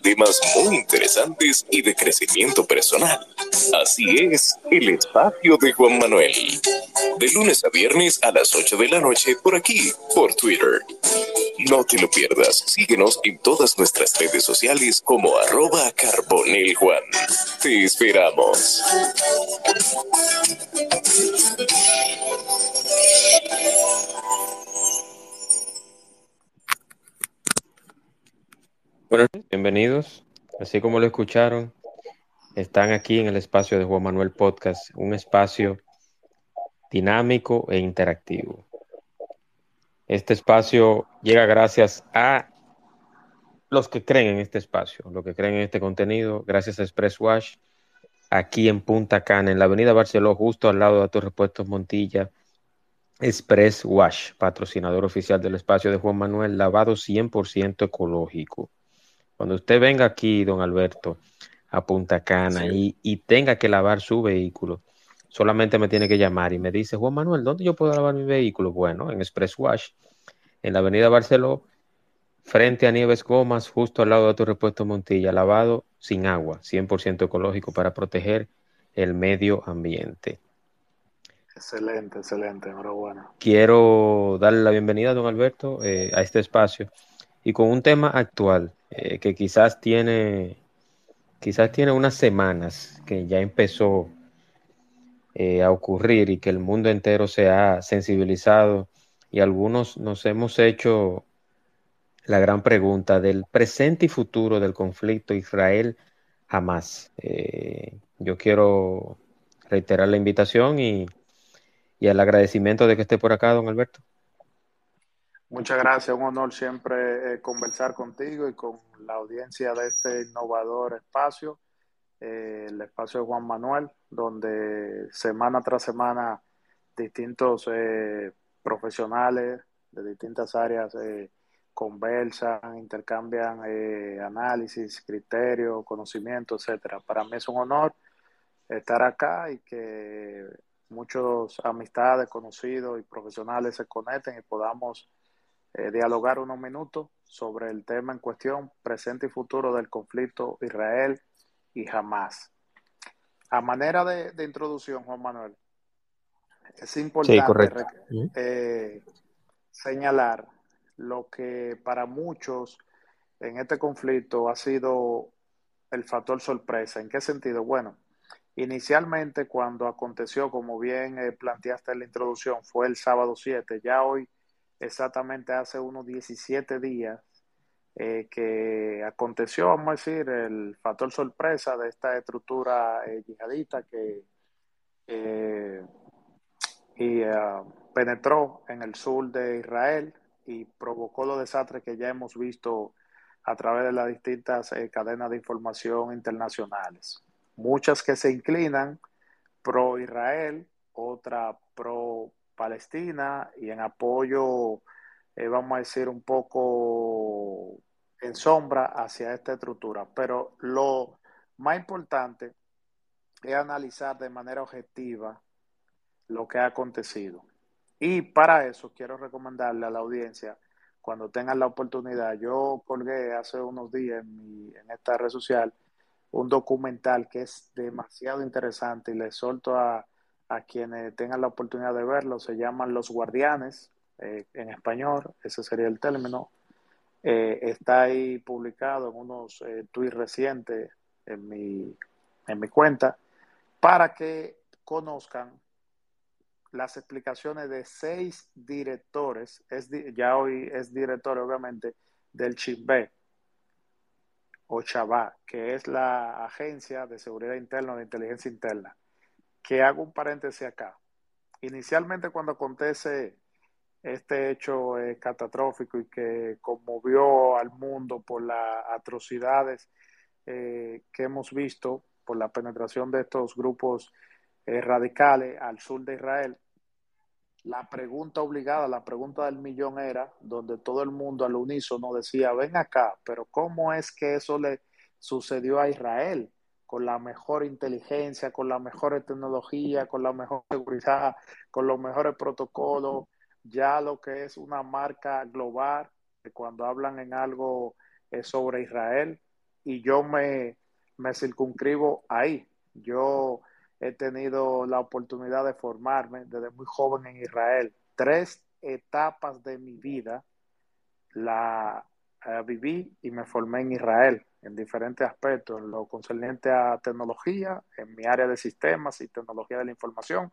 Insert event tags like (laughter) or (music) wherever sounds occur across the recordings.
temas muy interesantes y de crecimiento personal. Así es, el espacio de Juan Manuel. De lunes a viernes a las 8 de la noche por aquí, por Twitter. No te lo pierdas. Síguenos en todas nuestras redes sociales como arroba carboneljuan. Te esperamos. Bienvenidos. Así como lo escucharon, están aquí en el espacio de Juan Manuel Podcast, un espacio dinámico e interactivo. Este espacio llega gracias a los que creen en este espacio, los que creen en este contenido, gracias a Express Wash, aquí en Punta Cana, en la avenida Barceló, justo al lado de tus repuestos Montilla, Express Wash, patrocinador oficial del espacio de Juan Manuel, lavado 100% ecológico. Cuando usted venga aquí, don Alberto, a Punta Cana y, tenga que lavar su vehículo, solamente me tiene que llamar y me dice, Juan Manuel, ¿dónde yo puedo lavar mi vehículo? Bueno, en Express Wash, en la avenida Barceló, frente a Nieves Gomas, justo al lado de tu repuesto Montilla, lavado sin agua, 100% ecológico para proteger el medio ambiente. Excelente, excelente, enhorabuena. Quiero darle la bienvenida, don Alberto, eh, a este espacio y con un tema actual eh, que quizás tiene, quizás tiene unas semanas que ya empezó eh, a ocurrir y que el mundo entero se ha sensibilizado y algunos nos hemos hecho la gran pregunta del presente y futuro del conflicto Israel jamás. Eh, yo quiero reiterar la invitación y, y el agradecimiento de que esté por acá, don Alberto. Muchas gracias, un honor siempre eh, conversar contigo y con la audiencia de este innovador espacio, eh, el espacio de Juan Manuel, donde semana tras semana distintos eh, profesionales de distintas áreas conversan, intercambian análisis, criterios, conocimiento, etcétera. Para mí es un honor estar acá y que muchos amistades, conocidos y profesionales se conecten y podamos eh, dialogar unos minutos sobre el tema en cuestión, presente y futuro del conflicto Israel y Hamas. A manera de, introducción, Juan Manuel, es importante eh, señalar lo que para muchos en este conflicto ha sido el factor sorpresa. ¿En qué sentido? Bueno, inicialmente cuando aconteció, como bien eh, planteaste en la introducción, fue el sábado 7, ya hoy exactamente hace unos 17 días eh, que aconteció, vamos a decir, el factor sorpresa de esta estructura eh, yihadista que eh, y, penetró en el sur de Israel y provocó los desastres que ya hemos visto a través de las distintas cadenas de información internacionales. Muchas que se inclinan pro Israel, otra pro Palestina y en apoyo, eh, vamos a decir, un poco en sombra hacia esta estructura. Pero lo más importante es analizar de manera objetiva lo que ha acontecido. Y para eso quiero recomendarle a la audiencia, cuando tengan la oportunidad, yo colgué hace unos días en, en esta red social un documental que es demasiado interesante y le solto a a quienes tengan la oportunidad de verlo, se llaman Los Guardianes, eh, en español, ese sería el término. Eh, está ahí publicado en unos eh, tweets recientes en mi, en mi cuenta, para que conozcan las explicaciones de seis directores, es, ya hoy es director obviamente del CHIPB, o Chabá, que es la Agencia de Seguridad Interna o de Inteligencia Interna que hago un paréntesis acá. Inicialmente cuando acontece este hecho eh, catastrófico y que conmovió al mundo por las atrocidades eh, que hemos visto por la penetración de estos grupos eh, radicales al sur de Israel, la pregunta obligada, la pregunta del millón era, donde todo el mundo al unísono decía, ven acá, pero ¿cómo es que eso le sucedió a Israel? Con la mejor inteligencia, con la mejor tecnología, con la mejor seguridad, con los mejores protocolos, ya lo que es una marca global, cuando hablan en algo sobre Israel, y yo me, me circunscribo ahí. Yo he tenido la oportunidad de formarme desde muy joven en Israel. Tres etapas de mi vida la viví y me formé en Israel en diferentes aspectos, en lo concerniente a tecnología, en mi área de sistemas y tecnología de la información,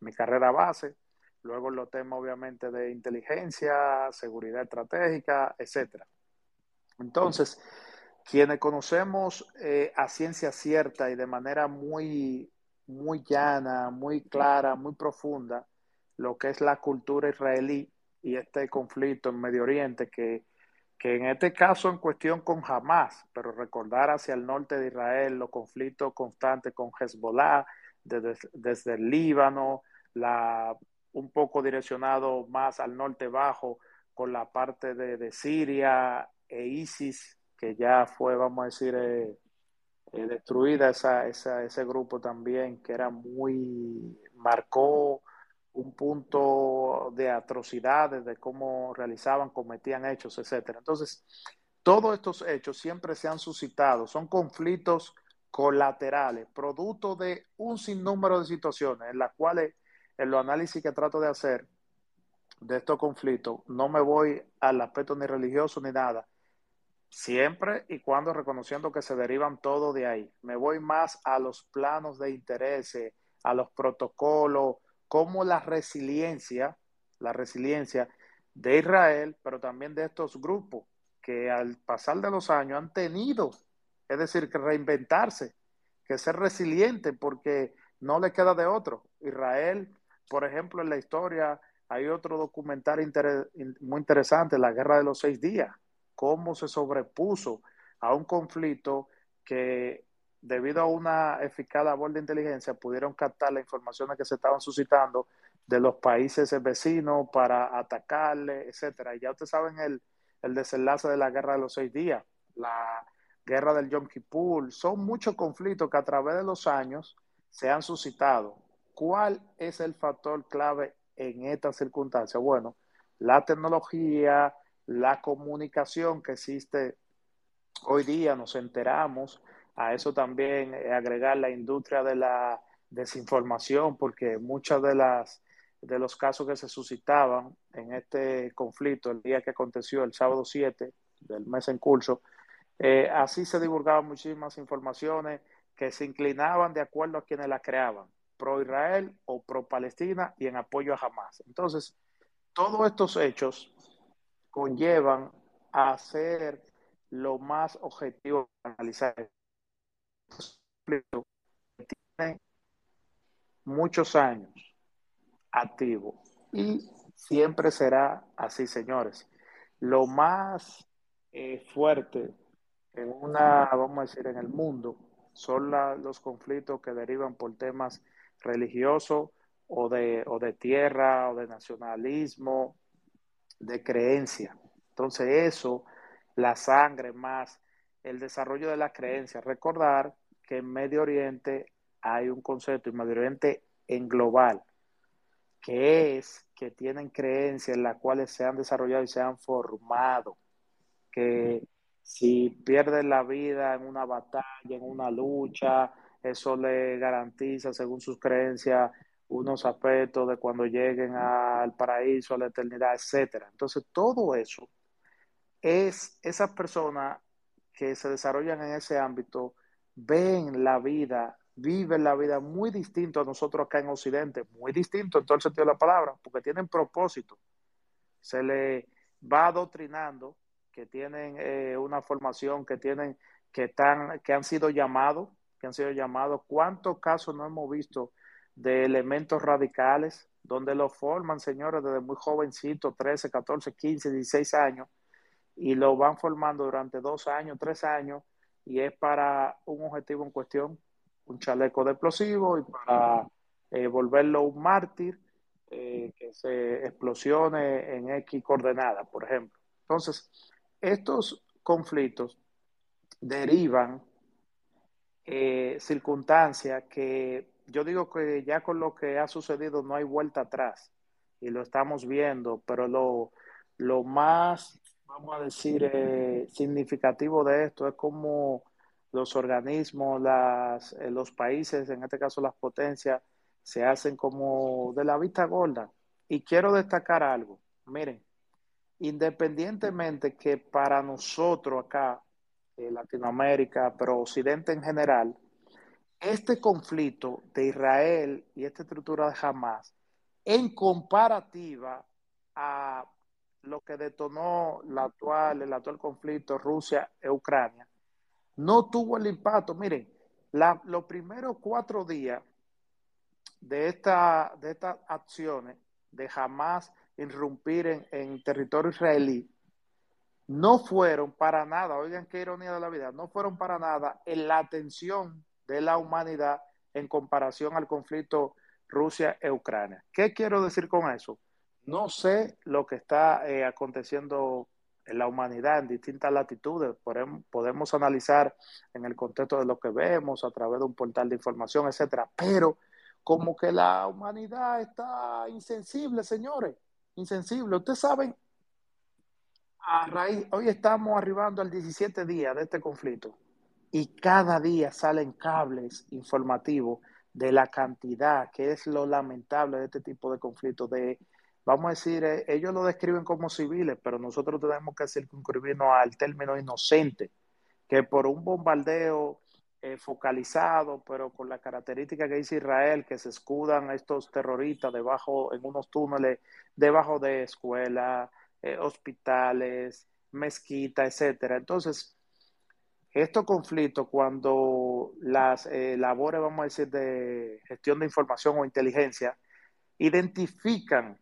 mi carrera base, luego los temas obviamente de inteligencia, seguridad estratégica, etcétera. Entonces, quienes conocemos eh, a ciencia cierta y de manera muy, muy llana, muy clara, muy profunda, lo que es la cultura israelí y este conflicto en Medio Oriente, que, que en este caso en cuestión con Hamas, pero recordar hacia el norte de Israel los conflictos constantes con Hezbollah, desde, desde el Líbano, la, un poco direccionado más al norte bajo con la parte de, de Siria e ISIS, que ya fue, vamos a decir, eh, eh, destruida esa, esa, ese grupo también, que era muy, marcó un punto de atrocidades, de cómo realizaban, cometían hechos, etcétera. Entonces, todos estos hechos siempre se han suscitado, son conflictos colaterales, producto de un sinnúmero de situaciones en las cuales en los análisis que trato de hacer de estos conflictos, no me voy al aspecto ni religioso ni nada, siempre y cuando reconociendo que se derivan todo de ahí. Me voy más a los planos de interés, a los protocolos, como la resiliencia, la resiliencia de Israel, pero también de estos grupos que al pasar de los años han tenido, es decir, que reinventarse, que ser resiliente porque no le queda de otro. Israel, por ejemplo, en la historia hay otro documental muy interesante, la Guerra de los Seis Días, cómo se sobrepuso a un conflicto que debido a una eficaz labor de inteligencia, pudieron captar las informaciones que se estaban suscitando de los países vecinos para atacarle, etcétera. Y ya ustedes saben el, el desenlace de la guerra de los seis días, la guerra del Yom Kippur, son muchos conflictos que a través de los años se han suscitado. ¿Cuál es el factor clave en esta circunstancia? Bueno, la tecnología, la comunicación que existe hoy día, nos enteramos a eso también eh, agregar la industria de la desinformación, porque muchas de las de los casos que se suscitaban en este conflicto el día que aconteció el sábado 7 del mes en curso, eh, así se divulgaban muchísimas informaciones que se inclinaban de acuerdo a quienes la creaban, pro Israel o pro Palestina y en apoyo a Hamas. Entonces, todos estos hechos conllevan a ser lo más objetivo analizar tiene muchos años activo y siempre será así, señores. Lo más eh, fuerte en una, vamos a decir, en el mundo son los conflictos que derivan por temas religiosos o de, o de tierra o de nacionalismo, de creencia. Entonces eso, la sangre más el desarrollo de la creencia. Recordar que en Medio Oriente hay un concepto, en Medio Oriente en global, que es que tienen creencias en las cuales se han desarrollado y se han formado, que si pierden la vida en una batalla, en una lucha, eso le garantiza, según sus creencias, unos aspectos de cuando lleguen al paraíso, a la eternidad, etcétera. Entonces, todo eso es esas personas que se desarrollan en ese ámbito ven la vida, viven la vida muy distinto a nosotros acá en Occidente, muy distinto en todo el sentido de la palabra, porque tienen propósito. Se le va adoctrinando que tienen eh, una formación, que tienen, que están, que han sido llamados, que han sido llamados. ¿Cuántos casos no hemos visto de elementos radicales donde lo forman, señores, desde muy jovencitos, 13, 14, 15, 16 años, y lo van formando durante dos años, tres años, y es para un objetivo en cuestión, un chaleco de explosivo y para eh, volverlo un mártir eh, que se explosione en X coordenada, por ejemplo. Entonces, estos conflictos derivan eh, circunstancias que yo digo que ya con lo que ha sucedido no hay vuelta atrás y lo estamos viendo, pero lo, lo más vamos a decir, eh, significativo de esto es como los organismos, las, eh, los países, en este caso las potencias, se hacen como de la vista gorda. Y quiero destacar algo. Miren, independientemente que para nosotros acá, en Latinoamérica, pero Occidente en general, este conflicto de Israel y esta estructura de Hamas, en comparativa a lo que detonó el actual conflicto Rusia-Ucrania, no tuvo el impacto. Miren, los primeros cuatro días de, esta, de estas acciones de jamás irrumpir en, en territorio israelí, no fueron para nada, oigan qué ironía de la vida, no fueron para nada en la atención de la humanidad en comparación al conflicto Rusia-Ucrania. ¿Qué quiero decir con eso? No sé lo que está eh, aconteciendo en la humanidad en distintas latitudes. Podemos, analizar en el contexto de lo que vemos a través de un portal de información, etcétera. Pero como que la humanidad está insensible, señores, insensible. Ustedes saben, a raíz, hoy estamos arribando al 17 día de este conflicto y cada día salen cables informativos de la cantidad, que es lo lamentable de este tipo de conflictos, de, vamos a decir, eh, ellos lo describen como civiles, pero nosotros tenemos que circunscribirnos al término inocente, que por un bombardeo eh, focalizado, pero con la característica que dice Israel, que se escudan estos terroristas debajo, en unos túneles, debajo de escuelas, eh, hospitales, mezquitas, etcétera. Entonces, estos conflictos, cuando las eh, labores, vamos a decir, de gestión de información o inteligencia, identifican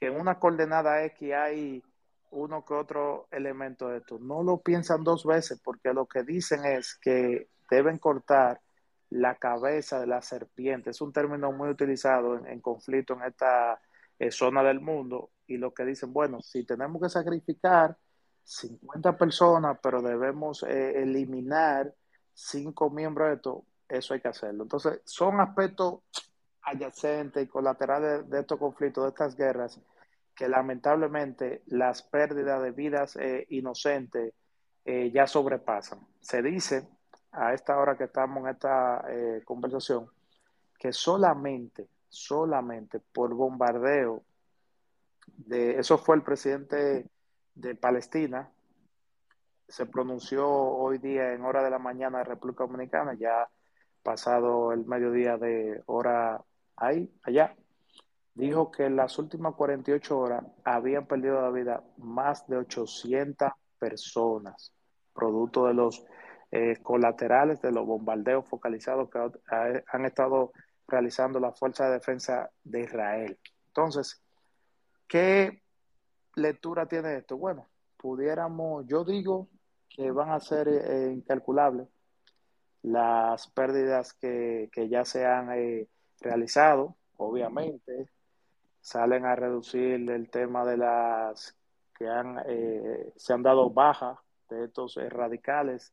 que en una coordenada X hay uno que otro elemento de esto, no lo piensan dos veces porque lo que dicen es que deben cortar la cabeza de la serpiente. Es un término muy utilizado en, conflicto en esta eh, zona del mundo y lo que dicen, bueno, si tenemos que sacrificar 50 personas, pero debemos eh, eliminar cinco miembros de esto, eso hay que hacerlo. Entonces, son aspectos adyacentes y colaterales de, estos conflictos, de estas guerras, que lamentablemente las pérdidas de vidas eh, inocentes eh, ya sobrepasan. Se dice, a esta hora que estamos en esta conversación, que solamente, solamente por bombardeo de, eso fue el presidente de Palestina se pronunció hoy día en hora de la mañana de República Dominicana, ya pasado el mediodía de hora ahí, allá, dijo que en las últimas 48 horas habían perdido la vida más de 800 personas, producto de los eh, colaterales de los bombardeos focalizados que han estado realizando la Fuerza de Defensa de Israel. Entonces, ¿qué lectura tiene esto? Bueno, pudiéramos, yo digo que van a ser eh, incalculables las pérdidas que, ya se han eh, realizado, obviamente, salen a reducir el tema de las que han, eh, se han dado bajas de estos radicales,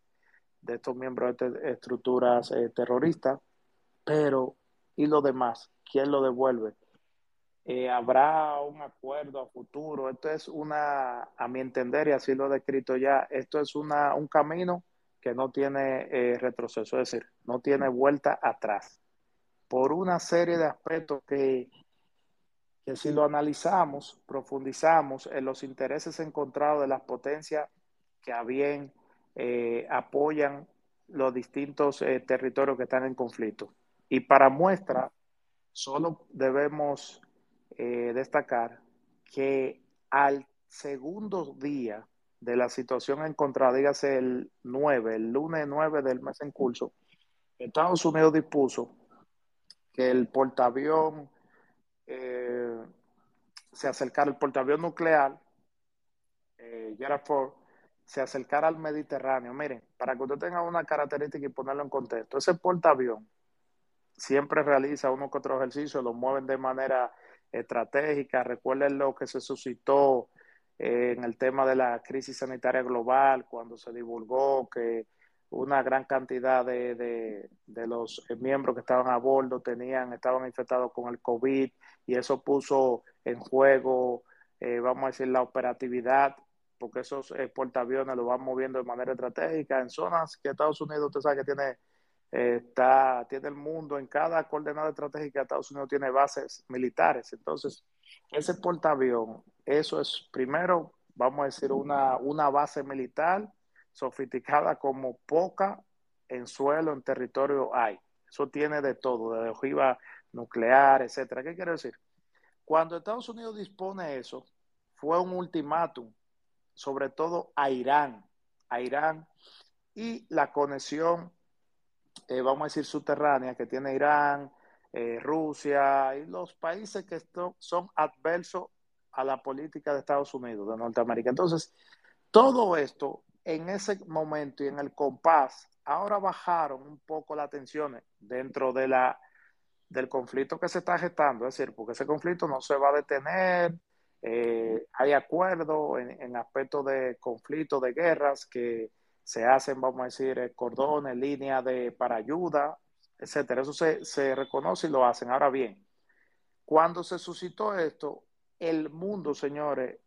de estos miembros de estructuras terroristas, pero ¿y lo demás? ¿Quién lo devuelve? Eh, habrá un acuerdo a futuro. Esto es una, a mi entender, y así lo he descrito ya, esto es una, un camino que no tiene eh, retroceso, es decir, no tiene vuelta atrás, por una serie de aspectos que, que si lo analizamos, profundizamos en los intereses encontrados de las potencias que a bien eh, apoyan los distintos territorios que están en conflicto. Y para muestra, solo debemos eh, destacar que al segundo día de la situación encontrada, dígase el 9, el lunes 9 del mes en curso, Estados Unidos dispuso que el portaavión eh, se acercara, el portaavión nuclear, eh, se acercara al Mediterráneo. Miren, para que usted tenga una característica y ponerlo en contexto, ese portaavión siempre realiza uno que otro ejercicio, lo mueven de manera estratégica. Recuerden lo que se suscitó eh, en el tema de la crisis sanitaria global, cuando se divulgó que una gran cantidad de, de, los miembros que estaban a bordo tenían, estaban infectados con el COVID y eso puso en juego, eh, vamos a decir, la operatividad porque esos eh, portaaviones lo van moviendo de manera estratégica en zonas que Estados Unidos, usted sabe que tiene, eh, está, tiene el mundo, en cada coordenada estratégica Estados Unidos tiene bases militares. Entonces, ese portaavión, eso es primero, vamos a decir, una, una base militar sofisticada como poca en suelo, en territorio hay. Eso tiene de todo, de ojiva nuclear, etcétera. ¿Qué quiere decir? Cuando Estados Unidos dispone eso, fue un ultimátum, sobre todo a Irán, a Irán y la conexión, eh, vamos a decir, subterránea que tiene Irán, eh, Rusia y los países que son adversos a la política de Estados Unidos, de Norteamérica. Entonces, todo esto en ese momento y en el compás, ahora bajaron un poco las tensiones dentro de la del conflicto que se está gestando, es decir, porque ese conflicto no se va a detener, eh, hay acuerdos en, aspectos de conflicto, de guerras, que se hacen, vamos a decir, eh, cordones, líneas de, para ayuda, etcétera. Eso se reconoce y lo hacen. Ahora bien, cuando se suscitó esto, el mundo, señores,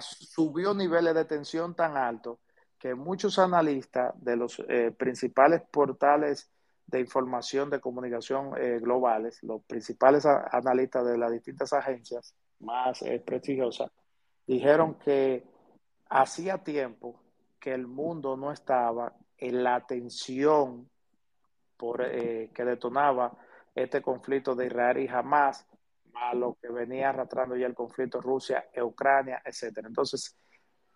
subió niveles de tensión tan altos que muchos analistas de los eh, principales portales de información de comunicación eh, globales, los principales analistas de las distintas agencias más eh, prestigiosas, dijeron que hacía tiempo que el mundo no estaba en la tensión por, que detonaba este conflicto de Israel y Hamas, a lo que venía arrastrando ya el conflicto Rusia-Ucrania, etcétera. Entonces,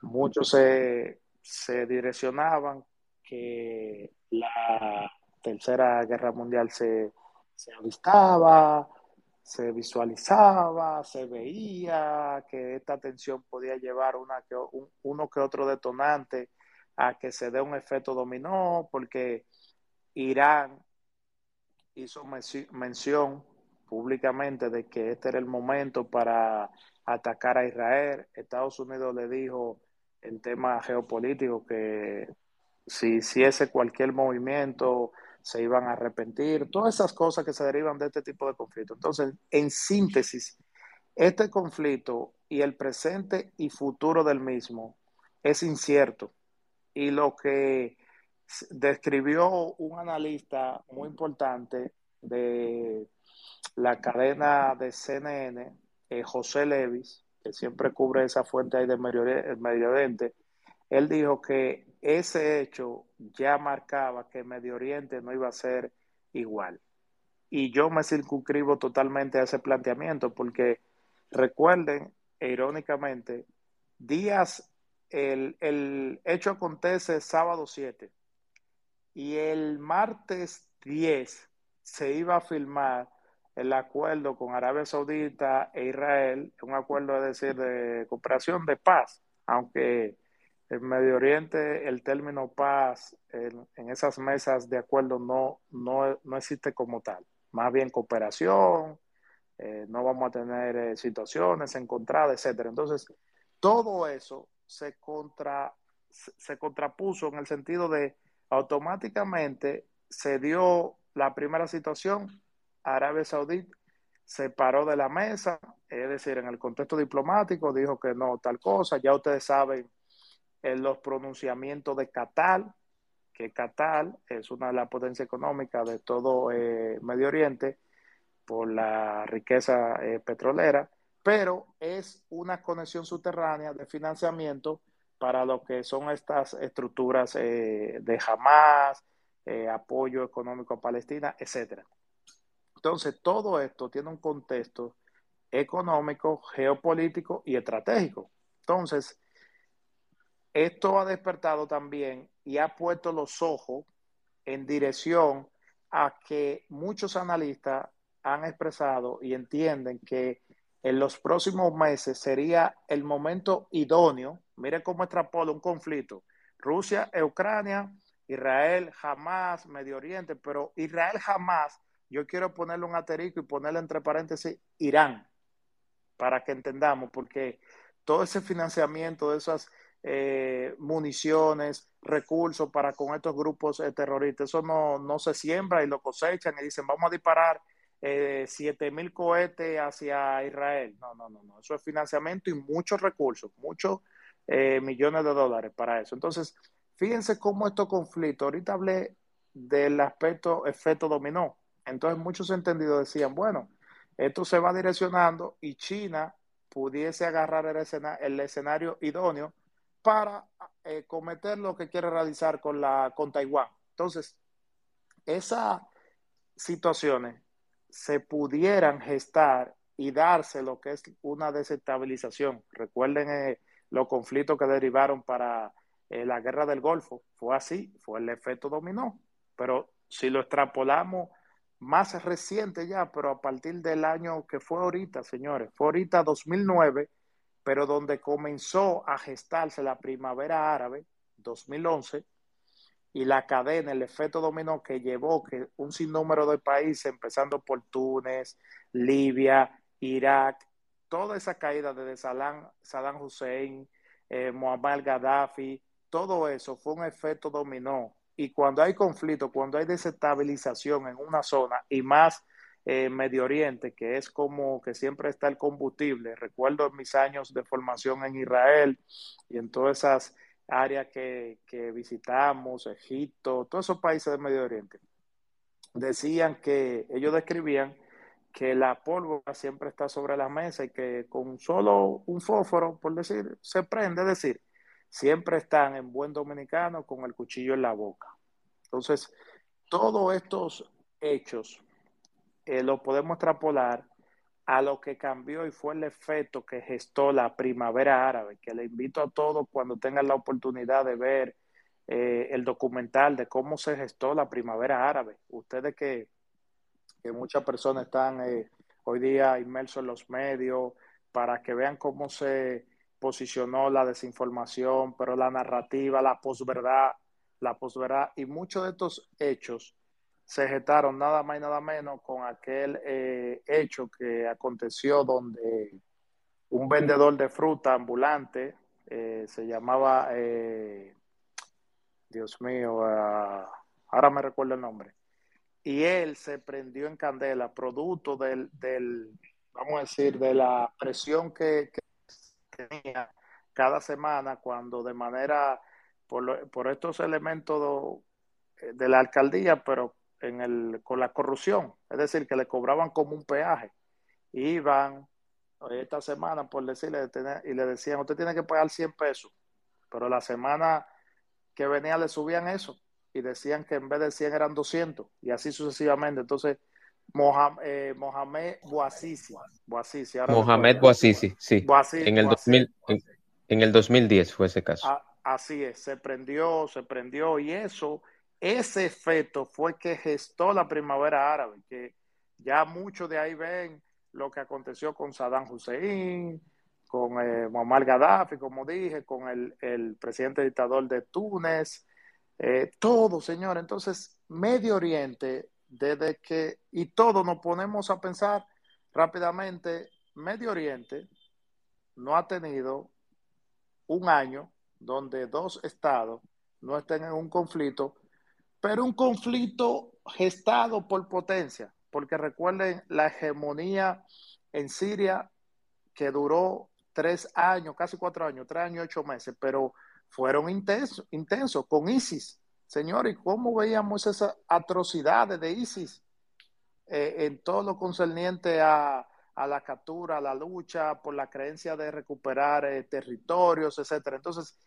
muchos se, se direccionaban que la Tercera Guerra Mundial se, avistaba, se visualizaba, se veía que esta tensión podía llevar una que, uno que otro detonante a que se dé un efecto dominó, porque Irán hizo mención públicamente de que este era el momento para atacar a Israel. Estados Unidos le dijo el tema geopolítico que si hiciese cualquier movimiento se iban a arrepentir, todas esas cosas que se derivan de este tipo de conflicto. Entonces, en síntesis, este conflicto y el presente y futuro del mismo es incierto. Y lo que describió un analista muy importante de la cadena de CNN, eh, José Levis, que siempre cubre esa fuente ahí del Medio Oriente, él dijo que ese hecho ya marcaba que Medio Oriente no iba a ser igual. Y yo me circunscribo totalmente a ese planteamiento porque recuerden, irónicamente, días, el, el hecho acontece sábado 7 y el martes 10 se iba a firmar el acuerdo con Arabia Saudita e Israel, un acuerdo, es decir, de cooperación de paz, aunque en Medio Oriente el término paz en, esas mesas de acuerdo no, no, existe como tal. Más bien cooperación, eh, no vamos a tener eh, situaciones encontradas, etcétera. Entonces, todo eso se, contra, se contrapuso en el sentido de automáticamente se dio la primera situación, Arabia Saudita se paró de la mesa, es decir, en el contexto diplomático dijo que no, tal cosa, ya ustedes saben en los pronunciamientos de Qatar, que Qatar es una de las potencias económicas de todo eh, Medio Oriente por la riqueza eh, petrolera, pero es una conexión subterránea de financiamiento para lo que son estas estructuras eh, de Hamas, apoyo económico a Palestina, etcétera. Entonces, todo esto tiene un contexto económico, geopolítico y estratégico. Entonces, esto ha despertado también y ha puesto los ojos en dirección a que muchos analistas han expresado y entienden que en los próximos meses sería el momento idóneo. Mire cómo extrapola un conflicto. Rusia, Ucrania, Israel, jamás, Medio Oriente, pero Israel jamás, yo quiero ponerle un asterisco y ponerle entre paréntesis Irán, para que entendamos, porque todo ese financiamiento de esas eh, municiones, recursos para con estos grupos eh, terroristas. Eso no, no, se siembra y lo cosechan y dicen vamos a disparar eh, siete mil cohetes hacia Israel. No, no, no, no. Eso es financiamiento y muchos recursos, mucho eh, millones de dólares para eso. Entonces, fíjense cómo estos conflictos, ahorita hablé del aspecto efecto dominó. Entonces, muchos entendidos decían, bueno, esto se va direccionando y China pudiese agarrar el, escenario, idóneo para eh, cometer lo que quiere realizar con, Taiwán. Entonces, esas situaciones se pudieran gestar y darse lo que es una desestabilización. Recuerden eh, los conflictos que derivaron para eh, la guerra del Golfo. Fue así, fue el efecto dominó. Pero si lo extrapolamos más reciente ya, pero a partir del año que fue ahorita, señores, fue ahorita 2009, pero donde comenzó a gestarse la primavera árabe, 2011, y la cadena, el efecto dominó que llevó que un sinnúmero de países, empezando por Túnez, Libia, Irak, toda esa caída desde Saddam, Saddam Hussein, eh, Muammar Gaddafi, todo eso fue un efecto dominó. Y cuando hay conflicto, cuando hay desestabilización en una zona y más eh, Medio Oriente, que es como que siempre está el combustible. Recuerdo mis años de formación en Israel y en todas esas áreas que, que visitamos, Egipto, todos esos países del Medio Oriente. Decían que ellos describían que la pólvora siempre está sobre la mesa y que con solo un fósforo, por decir, se prende, es decir, siempre están en buen dominicano con el cuchillo en la boca. Entonces, todos estos hechos eh, los podemos extrapolar a lo que cambió y fue el efecto que gestó la primavera árabe, que le invito a todos cuando tengan la oportunidad de ver eh, el documental de cómo se gestó la primavera árabe. Ustedes que que muchas personas están eh, hoy día inmersos en los medios para que vean cómo se posicionó la desinformación, pero la narrativa, la posverdad, la posverdad y muchos de estos hechos se gestaron nada más y nada menos con aquel eh, hecho que aconteció donde un vendedor de fruta ambulante eh, se llamaba, Dios mío, ah, ahora me recuerdo el nombre, y él se prendió en candela, producto del, del vamos a decir, de la presión que, tenía cada semana cuando de manera, por, por estos elementos de, la alcaldía, pero en el, con la corrupción, es decir, que le cobraban como un peaje. Iban esta semana, por decirle, y le decían, usted tiene que pagar 100 pesos, pero la semana que venía le subían eso y decían que en vez de 100 eran 200 y así sucesivamente. Entonces, eh, Mohamed Bouazizi. Mohamed Bouazizi, sí. en, el 2000, en, el 2010 fue ese caso. así es, se prendió, se prendió y eso, ese efecto fue que gestó la primavera árabe, que ya muchos de ahí ven lo que aconteció con Saddam Hussein, con eh, Muammar Gaddafi, como dije, con el, el presidente dictador de Túnez, eh, todo, señor. Entonces, Medio Oriente, desde que, y todo nos ponemos a pensar rápidamente, Medio Oriente no ha tenido un año donde dos estados no estén en un conflicto, pero un conflicto gestado por potencia, porque recuerden la hegemonía en Siria que duró tres años, casi cuatro años, tres años ocho meses, pero fueron intensos intenso, con ISIS. Señor, ¿y cómo veíamos esas atrocidades de ISIS eh, en todo lo concerniente a, la captura, a la lucha por la creencia de recuperar eh, territorios, etcétera? Entonces,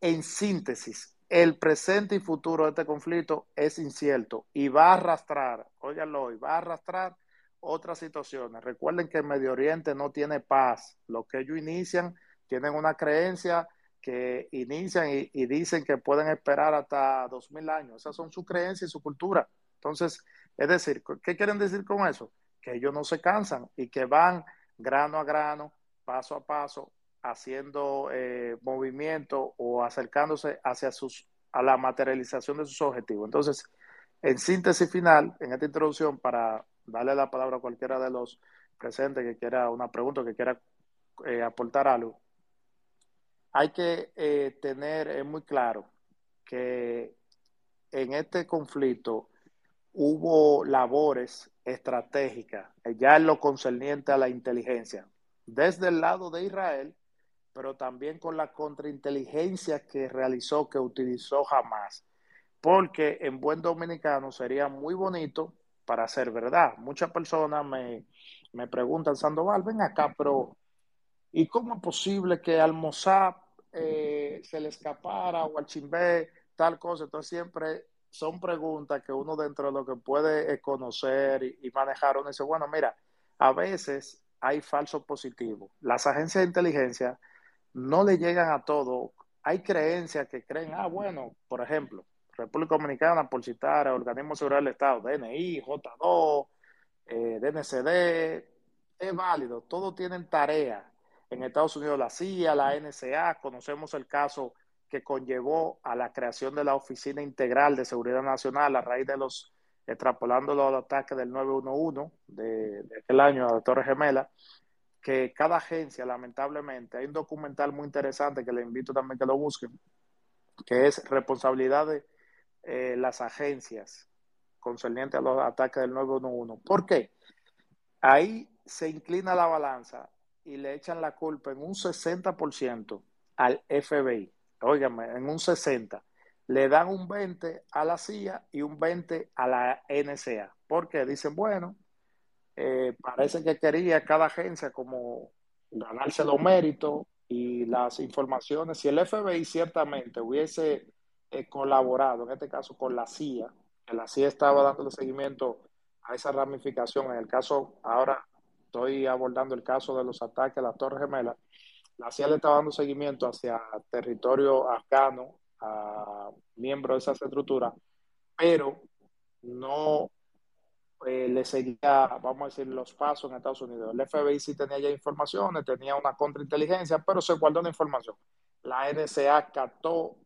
en síntesis, el presente y futuro de este conflicto es incierto y va a arrastrar, óiganlo hoy, va a arrastrar otras situaciones. Recuerden que el Medio Oriente no tiene paz. Lo que ellos inician tienen una creencia que inician y, dicen que pueden esperar hasta dos mil años. Esas son su creencia y su cultura. Entonces, es decir, ¿qué quieren decir con eso? Que ellos no se cansan y que van grano a grano, paso a paso, haciendo eh, movimiento o acercándose hacia sus, a la materialización de sus objetivos. Entonces, en síntesis final, en esta introducción, para darle la palabra a cualquiera de los presentes que quiera una pregunta, que quiera eh, aportar algo, hay que eh, tener muy claro que en este conflicto hubo labores estratégicas, ya en lo concerniente a la inteligencia, desde el lado de Israel pero también con la contrainteligencia que realizó, que utilizó jamás. Porque en buen dominicano sería muy bonito para ser verdad. Muchas personas me, me preguntan, Sandoval, ven acá, pero ¿y cómo es posible que al Mossad eh, se le escapara o al Chimbé tal cosa? Entonces siempre son preguntas que uno dentro de lo que puede conocer y, y manejar, uno dice, bueno, mira, a veces hay falsos positivos. Las agencias de inteligencia no le llegan a todo. Hay creencias que creen, ah, bueno, por ejemplo, República Dominicana, por citar, Organismo de Seguridad del Estado, DNI, J2, eh, DNCD, es válido, todos tienen tarea. En Estados Unidos la CIA, la NSA, conocemos el caso que conllevó a la creación de la Oficina Integral de Seguridad Nacional a raíz de los, extrapolando los ataques del 911 de, de aquel año a la Torre Gemela, que cada agencia, lamentablemente, hay un documental muy interesante que le invito también que lo busquen, que es responsabilidad de eh, las agencias concerniente a los ataques del 911. ¿Por qué? Ahí se inclina la balanza y le echan la culpa en un 60% al FBI. Óigame, en un 60%. Le dan un 20% a la CIA y un 20% a la NSA. Porque dicen, bueno, eh, parece que quería cada agencia como ganarse los méritos y las informaciones. Si el FBI ciertamente hubiese eh, colaborado, en este caso con la CIA, que la CIA estaba dando seguimiento a esa ramificación, en el caso, ahora estoy abordando el caso de los ataques a la Torre Gemela, la CIA le estaba dando seguimiento hacia territorio afgano, a miembros de esa estructura, pero no eh, le seguía, vamos a decir, los pasos en Estados Unidos. El FBI sí tenía ya informaciones, tenía una contrainteligencia, pero se guardó la información. La NSA captó,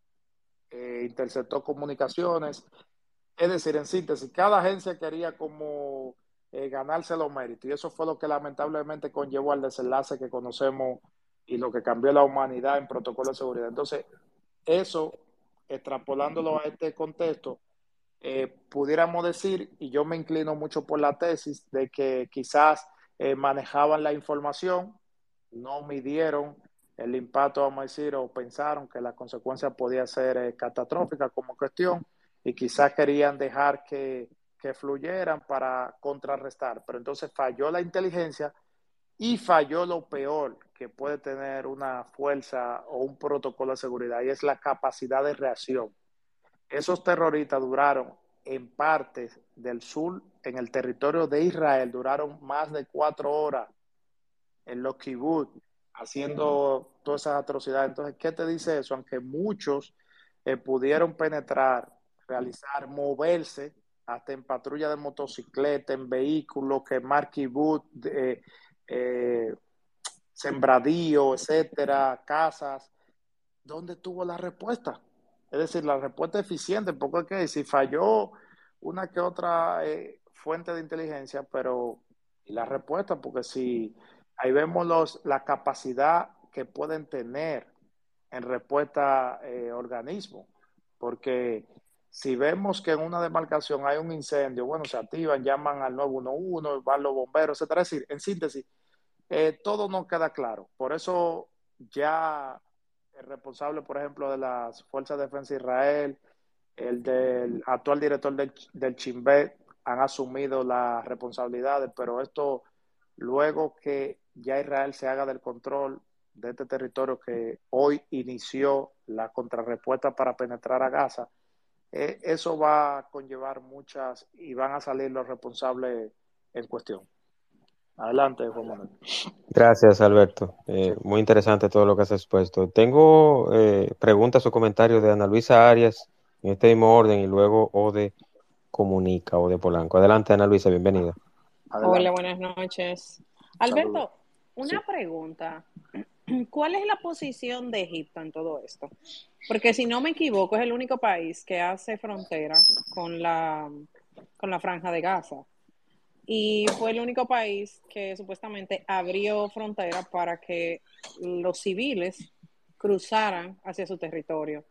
eh, interceptó comunicaciones. Es decir, en síntesis, cada agencia quería como eh, ganarse los méritos. Y eso fue lo que lamentablemente conllevó al desenlace que conocemos y lo que cambió la humanidad en protocolo de seguridad. Entonces, eso, extrapolándolo a este contexto, eh, pudiéramos decir, y yo me inclino mucho por la tesis, de que quizás eh, manejaban la información, no midieron el impacto, vamos a decir, o pensaron que la consecuencia podía ser eh, catastrófica como cuestión, y quizás querían dejar que, que fluyeran para contrarrestar. Pero entonces falló la inteligencia y falló lo peor que puede tener una fuerza o un protocolo de seguridad, y es la capacidad de reacción esos terroristas duraron en partes del sur, en el territorio de Israel, duraron más de cuatro horas en los kibbutz, haciendo todas esas atrocidades. Entonces, ¿qué te dice eso? Aunque muchos eh, pudieron penetrar, realizar, moverse, hasta en patrulla de motocicleta, en vehículos, quemar kibbutz, eh, eh, sembradío, etcétera, casas, ¿dónde tuvo la respuesta? Es decir, la respuesta eficiente, porque si falló una que otra eh, fuente de inteligencia, pero y la respuesta, porque si ahí vemos los, la capacidad que pueden tener en respuesta eh, organismos, porque si vemos que en una demarcación hay un incendio, bueno, se activan, llaman al 911, van los bomberos, etcétera. Es decir, en síntesis, eh, todo no queda claro. Por eso ya el responsable, por ejemplo, de las Fuerzas de Defensa de Israel, el del actual director del, del Chimbet, han asumido las responsabilidades, pero esto luego que ya Israel se haga del control de este territorio que hoy inició la contrarrespuesta para penetrar a Gaza, eh, eso va a conllevar muchas y van a salir los responsables en cuestión. Adelante, Juan Manuel. Gracias, Alberto. Eh, muy interesante todo lo que has expuesto. Tengo eh, preguntas o comentarios de Ana Luisa Arias en este mismo orden y luego o de Comunica o de Polanco. Adelante, Ana Luisa, bienvenida. Adelante. Hola, buenas noches. Alberto, Saludos. una sí. pregunta. (clears throat) ¿Cuál es la posición de Egipto en todo esto? Porque si no me equivoco, es el único país que hace frontera con la, con la franja de Gaza y fue el único país que supuestamente abrió frontera para que los civiles cruzaran hacia su territorio.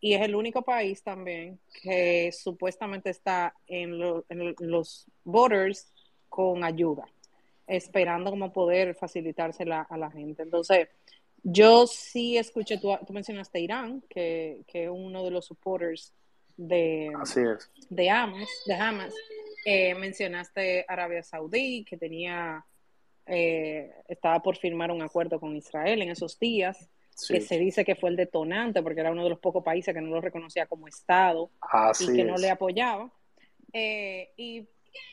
Y es el único país también que supuestamente está en, en los borders con ayuda, esperando como poder facilitársela a la gente. Entonces, Yo sí escuché, tú, tú mencionaste Irán, que, es uno de los supporters de, de Hamas. De Hamas. Eh, mencionaste Arabia Saudí, que tenía, eh, estaba por firmar un acuerdo con Israel en esos días, que se dice que fue el detonante, porque era uno de los pocos países que no lo reconocía como Estado y que no le apoyaba. Eh, y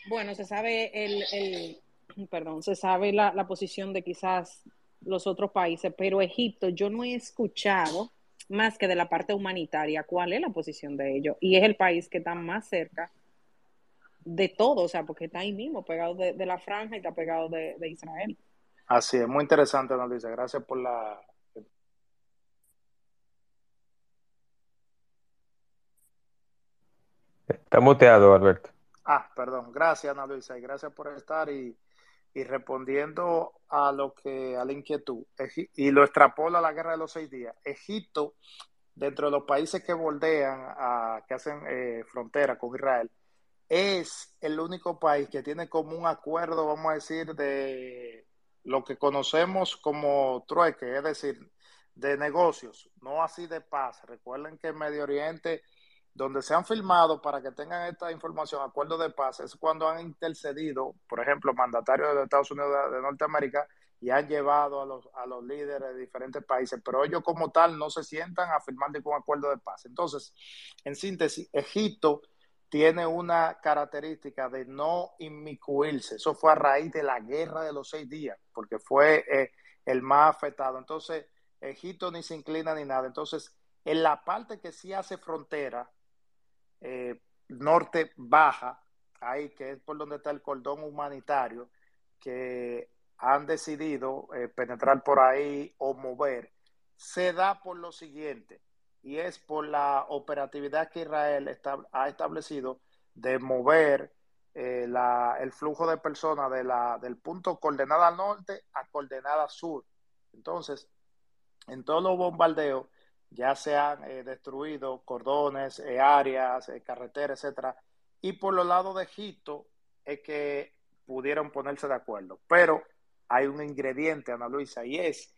bueno, se sabe el, el perdón, se sabe la, la posición de quizás los otros países, pero Egipto yo no he escuchado más que de la parte humanitaria cuál es la posición de ellos. Y es el país que está más cerca de todo, o sea, porque está ahí mismo, pegado de, la franja y está pegado de, Israel. Así es, muy interesante, dice Gracias por la... Está muteado, Alberto. Ah, perdón. Gracias, Ana Luisa, y gracias por estar y, y respondiendo a lo que a la inquietud y lo extrapola a la guerra de los seis días. Egipto, dentro de los países que bordean, a, que hacen eh, frontera con Israel, es el único país que tiene como un acuerdo, vamos a decir, de lo que conocemos como trueque, es decir, de negocios, no así de paz. Recuerden que en Medio Oriente, donde se han filmado para que tengan esta información, acuerdos de paz, es cuando han intercedido, por ejemplo, mandatarios de Estados Unidos de, Norteamérica y han llevado a los, a los líderes de diferentes países, pero ellos como tal no se sientan a firmar ningún acuerdo de paz. Entonces, en síntesis, Egipto tiene una característica de no inmiscuirse. Eso fue a raíz de la guerra de los seis días, porque fue eh, el más afectado. Entonces, Egipto ni se inclina ni nada. Entonces, en la parte que sí hace frontera, eh, norte baja, ahí que es por donde está el cordón humanitario, que han decidido eh, penetrar por ahí o mover, se da por lo siguiente y es por la operatividad que Israel ha establecido de mover eh, el flujo de personas de la, del punto coordenada norte a coordenada sur. Entonces, en todos los bombardeos ya se han eh, destruido cordones, eh, áreas, carreteras, etcétera. Y por los lados de Egipto es que pudieron ponerse de acuerdo. Pero hay un ingrediente, Ana Luisa, y es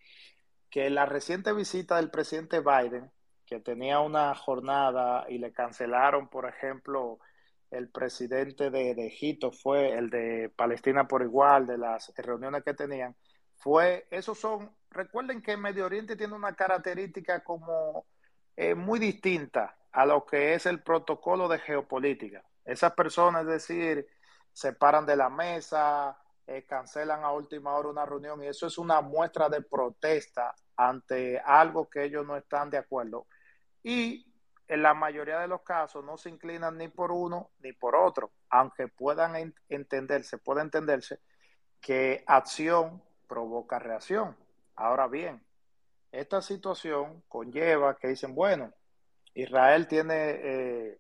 que la reciente visita del presidente Biden que tenía una jornada y le cancelaron, por ejemplo, el presidente de, Egipto fue el de Palestina por igual, de las reuniones que tenían, fue, esos son, recuerden que Medio Oriente tiene una característica como eh, muy distinta a lo que es el protocolo de geopolítica. Esas personas, es decir, se paran de la mesa, eh, cancelan a última hora una reunión y eso es una muestra de protesta ante algo que ellos no están de acuerdo y en la mayoría de los casos no se inclinan ni por uno ni por otro, aunque puedan entenderse, puede entenderse que acción provoca reacción. Ahora bien, esta situación conlleva que dicen, bueno, Israel tiene eh,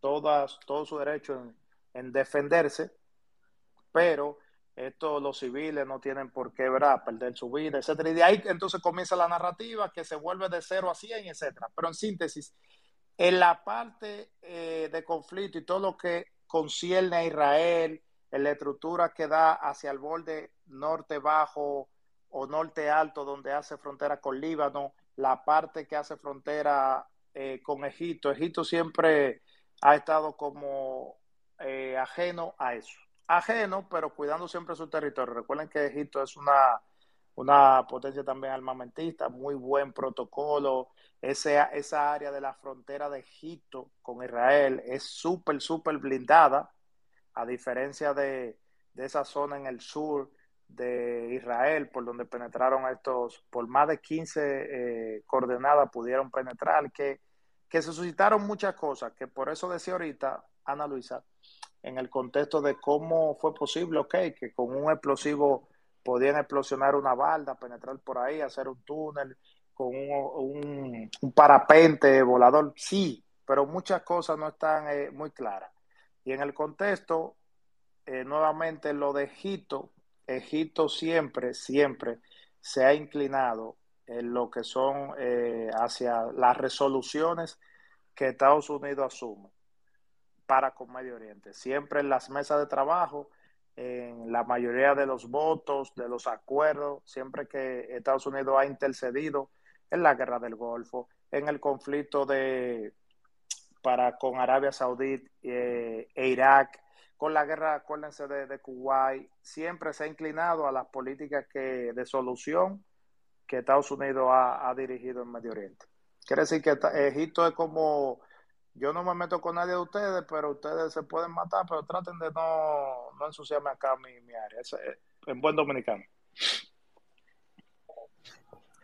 todas, todo su derecho en, en defenderse, pero esto los civiles no tienen por qué perder su vida, etcétera. Y de ahí entonces comienza la narrativa que se vuelve de cero a cien, etcétera. Pero en síntesis, en la parte eh, de conflicto y todo lo que concierne a Israel, en la estructura que da hacia el borde norte bajo o norte alto, donde hace frontera con Líbano, la parte que hace frontera eh, con Egipto. Egipto siempre ha estado como eh, ajeno a eso ajeno, pero cuidando siempre su territorio. Recuerden que Egipto es una, una potencia también armamentista, muy buen protocolo. Ese, esa área de la frontera de Egipto con Israel es súper, súper blindada, a diferencia de, de, esa zona en el sur de Israel, por donde penetraron estos, por más de 15 eh, coordenadas pudieron penetrar, que, que se suscitaron muchas cosas, que por eso decía ahorita, Ana Luisa, en el contexto de cómo fue posible, ok, que con un explosivo podían explosionar una balda, penetrar por ahí, hacer un túnel con un, parapente volador, sí, pero muchas cosas no están eh, muy claras. Y en el contexto, eh, nuevamente lo de Egipto, Egipto siempre, siempre se ha inclinado en lo que son eh, hacia las resoluciones que Estados Unidos asume para con Medio Oriente. Siempre en las mesas de trabajo en la mayoría de los votos, de los acuerdos, siempre que Estados Unidos ha intercedido en la guerra del Golfo, en el conflicto de para con Arabia Saudí eh, e Irak, con la guerra, acuérdense, de, de, Kuwait, siempre se ha inclinado a las políticas que, de solución que Estados Unidos ha, dirigido en Medio Oriente. Quiere decir que Egipto es como yo no me meto con nadie de ustedes, pero ustedes se pueden matar, pero traten de no, no ensuciarme acá mi, mi área. En buen dominicano.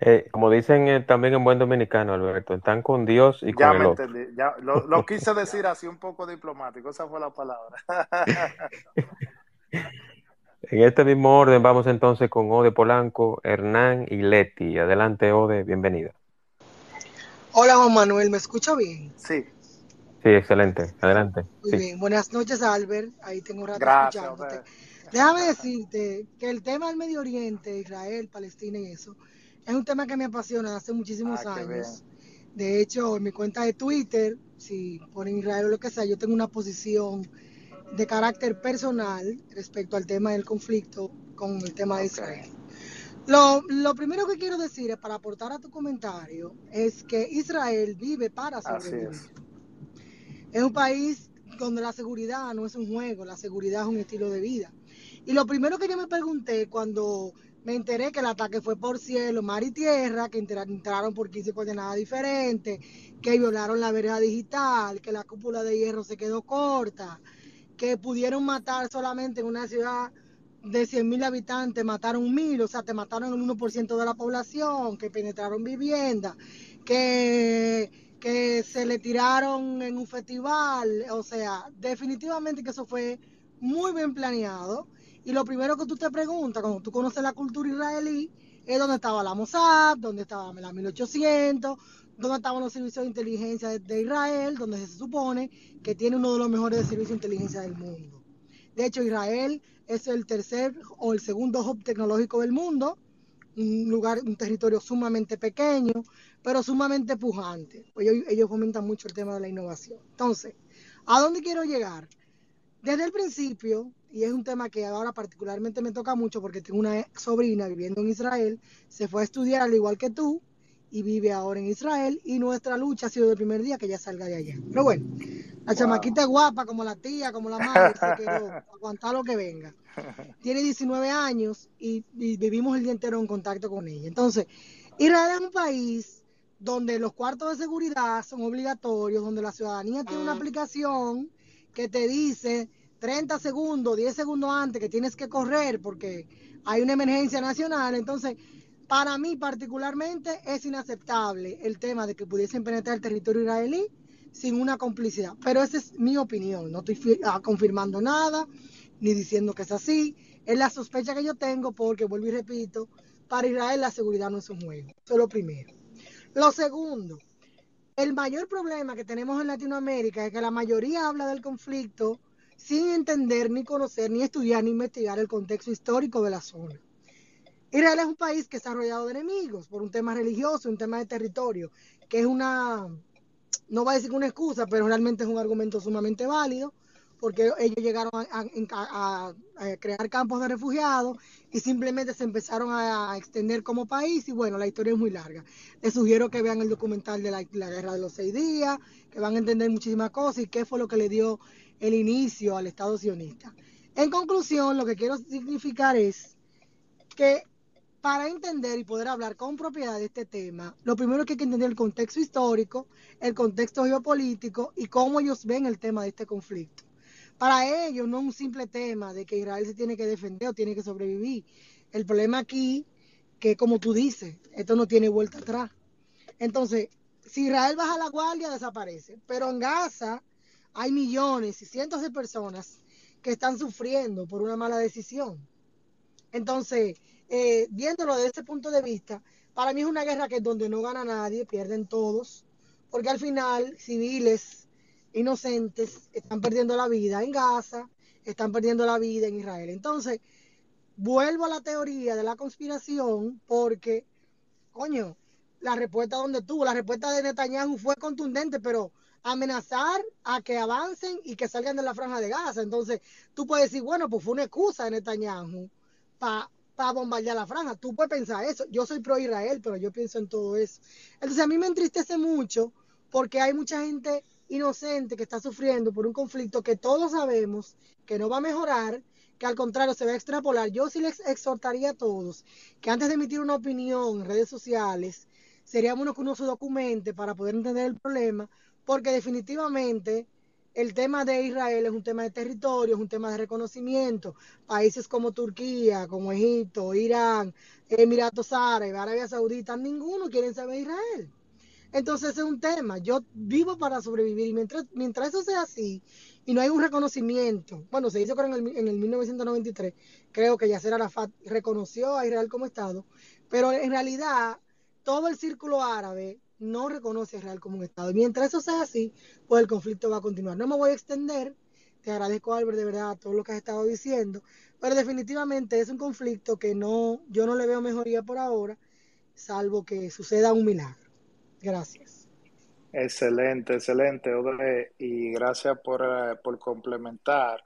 Eh, como dicen eh, también en buen dominicano, Alberto, están con Dios y ya con me el otro. entendí. Ya, lo, lo quise decir así un poco diplomático, esa fue la palabra. (laughs) en este mismo orden vamos entonces con Ode Polanco, Hernán y Leti. Adelante, Ode, bienvenida. Hola Juan Manuel, ¿me escucha bien? Sí. Sí, excelente. Adelante. Muy Sí. bien. Buenas noches, Albert. Ahí tengo un rato Gracias. escuchándote. Déjame decirte que el tema del Medio Oriente, Israel, Palestina y eso, es un tema que me apasiona hace muchísimos Ah, años. De hecho, en mi cuenta de Twitter, si ponen Israel o lo que sea, yo tengo una posición de carácter personal respecto al tema del conflicto con el tema de. Israel. Lo, lo primero que quiero decir para aportar a tu comentario, es que Israel vive para sobrevivir. es. Es un país donde la seguridad no es un juego, la seguridad es un estilo de vida. Y lo primero que yo me pregunté cuando me enteré que el ataque fue por cielo, mar y tierra, que entra- entraron por 15 coordenadas diferentes, que violaron la verja digital, que la cúpula de hierro se quedó corta, que pudieron matar solamente en una ciudad de 100.000 habitantes, mataron mil, o sea, te mataron el 1% de la población, que penetraron viviendas, que, que se le tiraron en un festival, o sea, definitivamente que eso fue muy bien planeado. Y lo primero que tú te preguntas cuando tú conoces la cultura israelí es dónde estaba la Mossad, dónde estaba la 1800, dónde estaban los servicios de inteligencia de, Israel, donde se supone que tiene uno de los mejores servicios de inteligencia del mundo. De hecho, Israel es el tercer o el segundo hub tecnológico del mundo, un lugar, un territorio sumamente pequeño, pero sumamente pujante. Pues ellos, ellos fomentan mucho el tema de la innovación. Entonces, ¿a dónde quiero llegar? Desde el principio, y es un tema que ahora particularmente me toca mucho porque tengo una sobrina viviendo en Israel, se fue a estudiar al igual que tú y vive ahora en Israel y nuestra lucha ha sido del primer día que ella salga de allá. Pero bueno, la Wow. chamaquita es guapa como la tía, como la madre, se quedó, (laughs) aguantar lo que venga. Tiene 19 años y, y vivimos el día entero en contacto con ella. Entonces, Israel es un país donde los cuartos de seguridad son obligatorios, donde la ciudadanía tiene una aplicación que te dice 30 segundos, 10 segundos antes que tienes que correr porque hay una emergencia nacional. Entonces, para mí particularmente es inaceptable el tema de que pudiesen penetrar el territorio israelí sin una complicidad. Pero esa es mi opinión. No estoy ah, confirmando nada ni diciendo que es así. Es la sospecha que yo tengo porque, vuelvo y repito, para Israel la seguridad no es un juego. Eso es lo primero. Lo segundo, el mayor problema que tenemos en Latinoamérica es que la mayoría habla del conflicto sin entender, ni conocer, ni estudiar, ni investigar el contexto histórico de la zona. Israel es un país que está rodeado de enemigos por un tema religioso, un tema de territorio, que es una, no voy a decir una excusa, pero realmente es un argumento sumamente válido, porque ellos llegaron a, crear campos de refugiados y simplemente se empezaron a, extender como país y bueno, la historia es muy larga. Les sugiero que vean el documental de la Guerra de los Seis Días, que van a entender muchísimas cosas y qué fue lo que le dio el inicio al Estado sionista. En conclusión, lo que quiero significar es que para entender y poder hablar con propiedad de este tema, lo primero que hay que entender el contexto histórico, el contexto geopolítico y cómo ellos ven el tema de este conflicto. Para ellos no es un simple tema de que Israel se tiene que defender o tiene que sobrevivir. El problema aquí, que como tú dices, esto no tiene vuelta atrás. Entonces, si Israel baja la guardia, desaparece. Pero en Gaza hay millones y cientos de personas que están sufriendo por una mala decisión. Entonces, eh, viéndolo desde ese punto de vista, para mí es una guerra que donde no gana nadie, pierden todos, porque al final civiles inocentes están perdiendo la vida en Gaza, están perdiendo la vida en Israel. Entonces, vuelvo a la teoría de la conspiración porque, coño, la respuesta donde tuvo, la respuesta de Netanyahu fue contundente, pero amenazar a que avancen y que salgan de la franja de Gaza. Entonces, tú puedes decir, bueno, pues fue una excusa de Netanyahu para bombardear la franja. Tú puedes pensar eso. Yo soy pro Israel, pero yo pienso en todo eso. Entonces, a mí me entristece mucho porque hay mucha gente inocente que está sufriendo por un conflicto que todos sabemos que no va a mejorar, que al contrario se va a extrapolar. Yo sí les exhortaría a todos que antes de emitir una opinión en redes sociales, sería bueno que uno se documente para poder entender el problema, porque definitivamente el tema de Israel es un tema de territorio, es un tema de reconocimiento. Países como Turquía, como Egipto, Irán, Emiratos Árabes, Arabia Saudita, ninguno quiere saber Israel. Entonces es un tema. Yo vivo para sobrevivir y mientras, mientras eso sea así y no hay un reconocimiento, bueno, se hizo en el, en el 1993, creo que Yasser Arafat reconoció a Israel como Estado, pero en realidad todo el círculo árabe no reconoce a Israel como un Estado. Y mientras eso sea así, pues el conflicto va a continuar. No me voy a extender, te agradezco Albert de verdad todo lo que has estado diciendo, pero definitivamente es un conflicto que no, yo no le veo mejoría por ahora, salvo que suceda un milagro. Gracias. Excelente, excelente, Odre, y gracias por, eh, por complementar.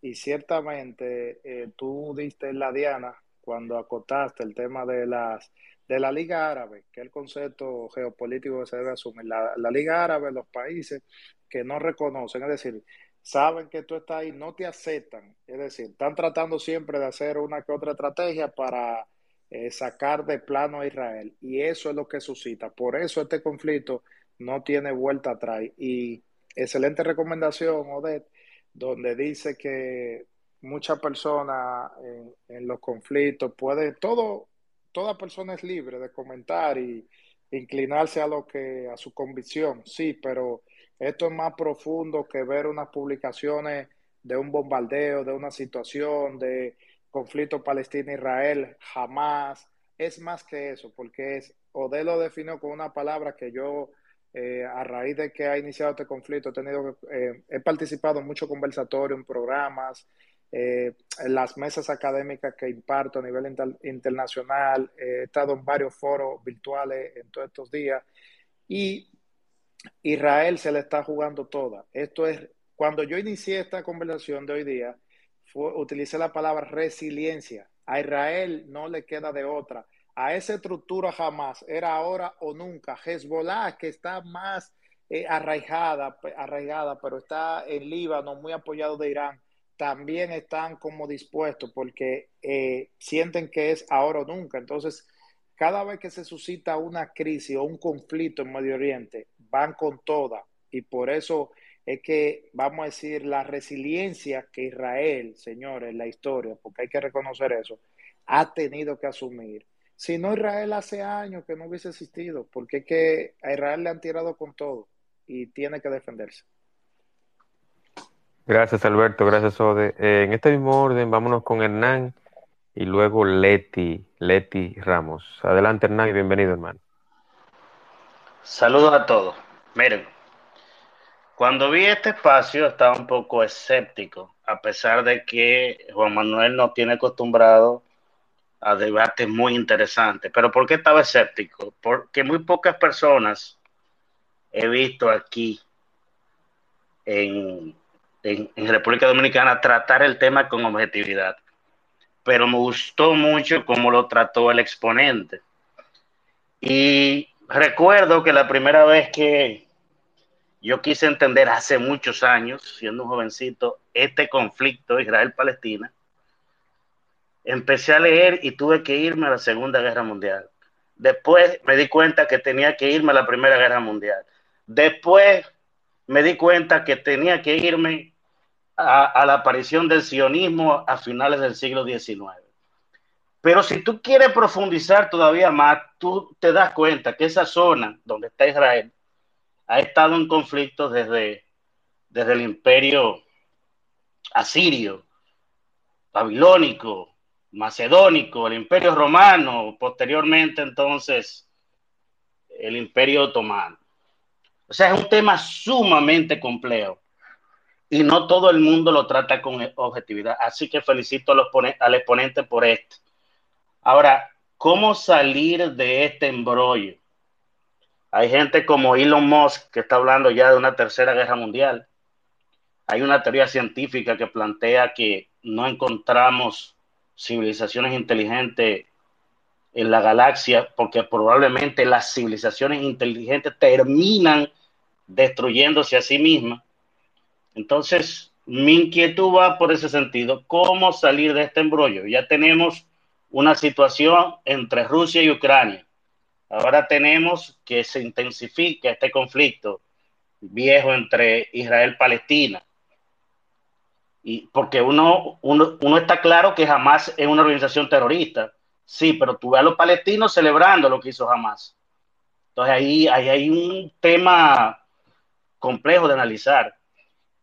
Y ciertamente eh, tú diste la diana cuando acotaste el tema de las de la Liga Árabe, que es el concepto geopolítico que se debe asumir. La, Liga Árabe, los países que no reconocen, es decir, saben que tú estás ahí, no te aceptan, es decir, están tratando siempre de hacer una que otra estrategia para eh, sacar de plano a Israel. Y eso es lo que suscita. Por eso este conflicto no tiene vuelta atrás. Y excelente recomendación, Odette, donde dice que muchas personas en, en los conflictos puede, todo toda persona es libre de comentar y inclinarse a lo que a su convicción, sí, pero esto es más profundo que ver unas publicaciones de un bombardeo, de una situación, de conflicto Palestina-Israel, jamás. Es más que eso, porque es, Odé lo definió con una palabra que yo, eh, a raíz de que ha iniciado este conflicto, he tenido, eh, he participado en muchos conversatorios, en programas, eh, las mesas académicas que imparto a nivel internacional, he estado en varios foros virtuales en todos estos días y Israel se le está jugando toda. Esto es, cuando yo inicié esta conversación de hoy día, utilicé la palabra resiliencia. A Israel no le queda de otra. A esa estructura jamás, era ahora o nunca. Hezbollah, que está más eh, arraigada, pero está en Líbano, muy apoyado de Irán también están como dispuestos porque eh, sienten que es ahora o nunca. Entonces, cada vez que se suscita una crisis o un conflicto en Medio Oriente, van con toda. Y por eso es que, vamos a decir, la resiliencia que Israel, señores, la historia, porque hay que reconocer eso, ha tenido que asumir. Si no, Israel hace años que no hubiese existido, porque es que a Israel le han tirado con todo y tiene que defenderse. Gracias, Alberto. Gracias, Ode. Eh, en este mismo orden, vámonos con Hernán y luego Leti, Leti Ramos. Adelante, Hernán, y bienvenido, hermano. Saludos a todos. Miren, cuando vi este espacio estaba un poco escéptico, a pesar de que Juan Manuel nos tiene acostumbrado a debates muy interesantes. Pero ¿por qué estaba escéptico? Porque muy pocas personas he visto aquí en en, República Dominicana tratar el tema con objetividad. Pero me gustó mucho cómo lo trató el exponente. Y recuerdo que la primera vez que yo quise entender hace muchos años, siendo un jovencito, este conflicto Israel-Palestina, empecé a leer y tuve que irme a la Segunda Guerra Mundial. Después me di cuenta que tenía que irme a la Primera Guerra Mundial. Después me di cuenta que tenía que irme a, la aparición del sionismo a finales del siglo XIX. Pero si tú quieres profundizar todavía más, tú te das cuenta que esa zona donde está Israel ha estado en conflicto desde, desde el imperio asirio, babilónico, macedónico, el imperio romano, posteriormente entonces el imperio otomano. O sea, es un tema sumamente complejo y no todo el mundo lo trata con objetividad. Así que felicito al exponente por esto. Ahora, ¿cómo salir de este embrollo? Hay gente como Elon Musk que está hablando ya de una tercera guerra mundial. Hay una teoría científica que plantea que no encontramos civilizaciones inteligentes en la galaxia porque probablemente las civilizaciones inteligentes terminan destruyéndose a sí mismas. Entonces, mi inquietud va por ese sentido. ¿Cómo salir de este embrollo? Ya tenemos una situación entre Rusia y Ucrania. Ahora tenemos que se intensifique este conflicto viejo entre Israel y Palestina. Y porque uno, uno, uno está claro que jamás es una organización terrorista. Sí, pero tú ves a los palestinos celebrando lo que hizo Hamas. Entonces ahí, ahí hay un tema complejo de analizar.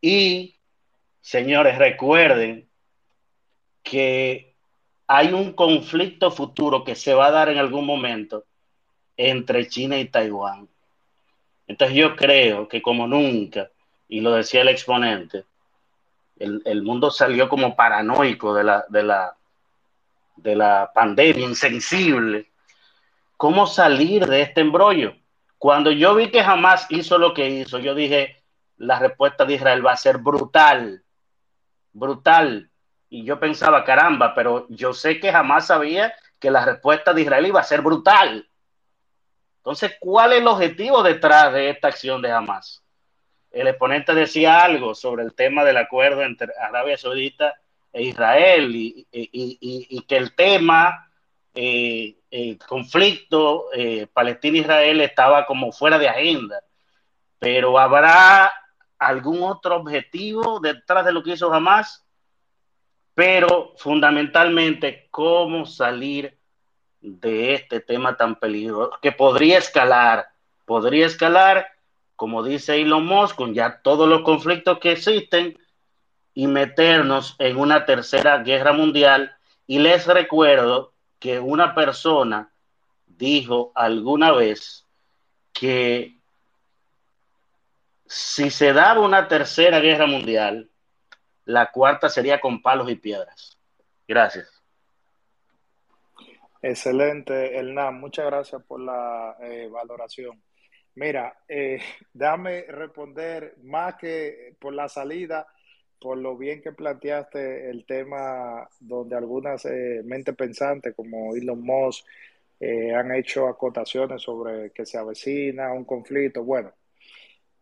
Y, señores, recuerden que hay un conflicto futuro que se va a dar en algún momento entre China y Taiwán. Entonces yo creo que como nunca, y lo decía el exponente, el, mundo salió como paranoico de la, de, la, de la pandemia, insensible. ¿Cómo salir de este embrollo? Cuando yo vi que jamás hizo lo que hizo, yo dije, la respuesta de Israel va a ser brutal, brutal. Y yo pensaba, caramba, pero yo sé que jamás sabía que la respuesta de Israel iba a ser brutal. Entonces, ¿cuál es el objetivo detrás de esta acción de Hamas? El exponente decía algo sobre el tema del acuerdo entre Arabia Saudita e Israel y, que el tema, eh, el conflicto eh, Palestina-Israel estaba como fuera de agenda. Pero ¿habrá algún otro objetivo detrás de lo que hizo Hamas? Pero fundamentalmente, ¿cómo salir de este tema tan peligroso que podría escalar, podría escalar, como dice Elon Musk, con ya todos los conflictos que existen y meternos en una tercera guerra mundial. Y les recuerdo que una persona dijo alguna vez que si se daba una tercera guerra mundial, la cuarta sería con palos y piedras. Gracias. Excelente, Hernán. Muchas gracias por la eh, valoración. Mira, eh, (laughs) déjame responder más que por la salida, por lo bien que planteaste el tema donde algunas eh, mentes pensantes como Elon Musk eh, han hecho acotaciones sobre que se avecina un conflicto. Bueno,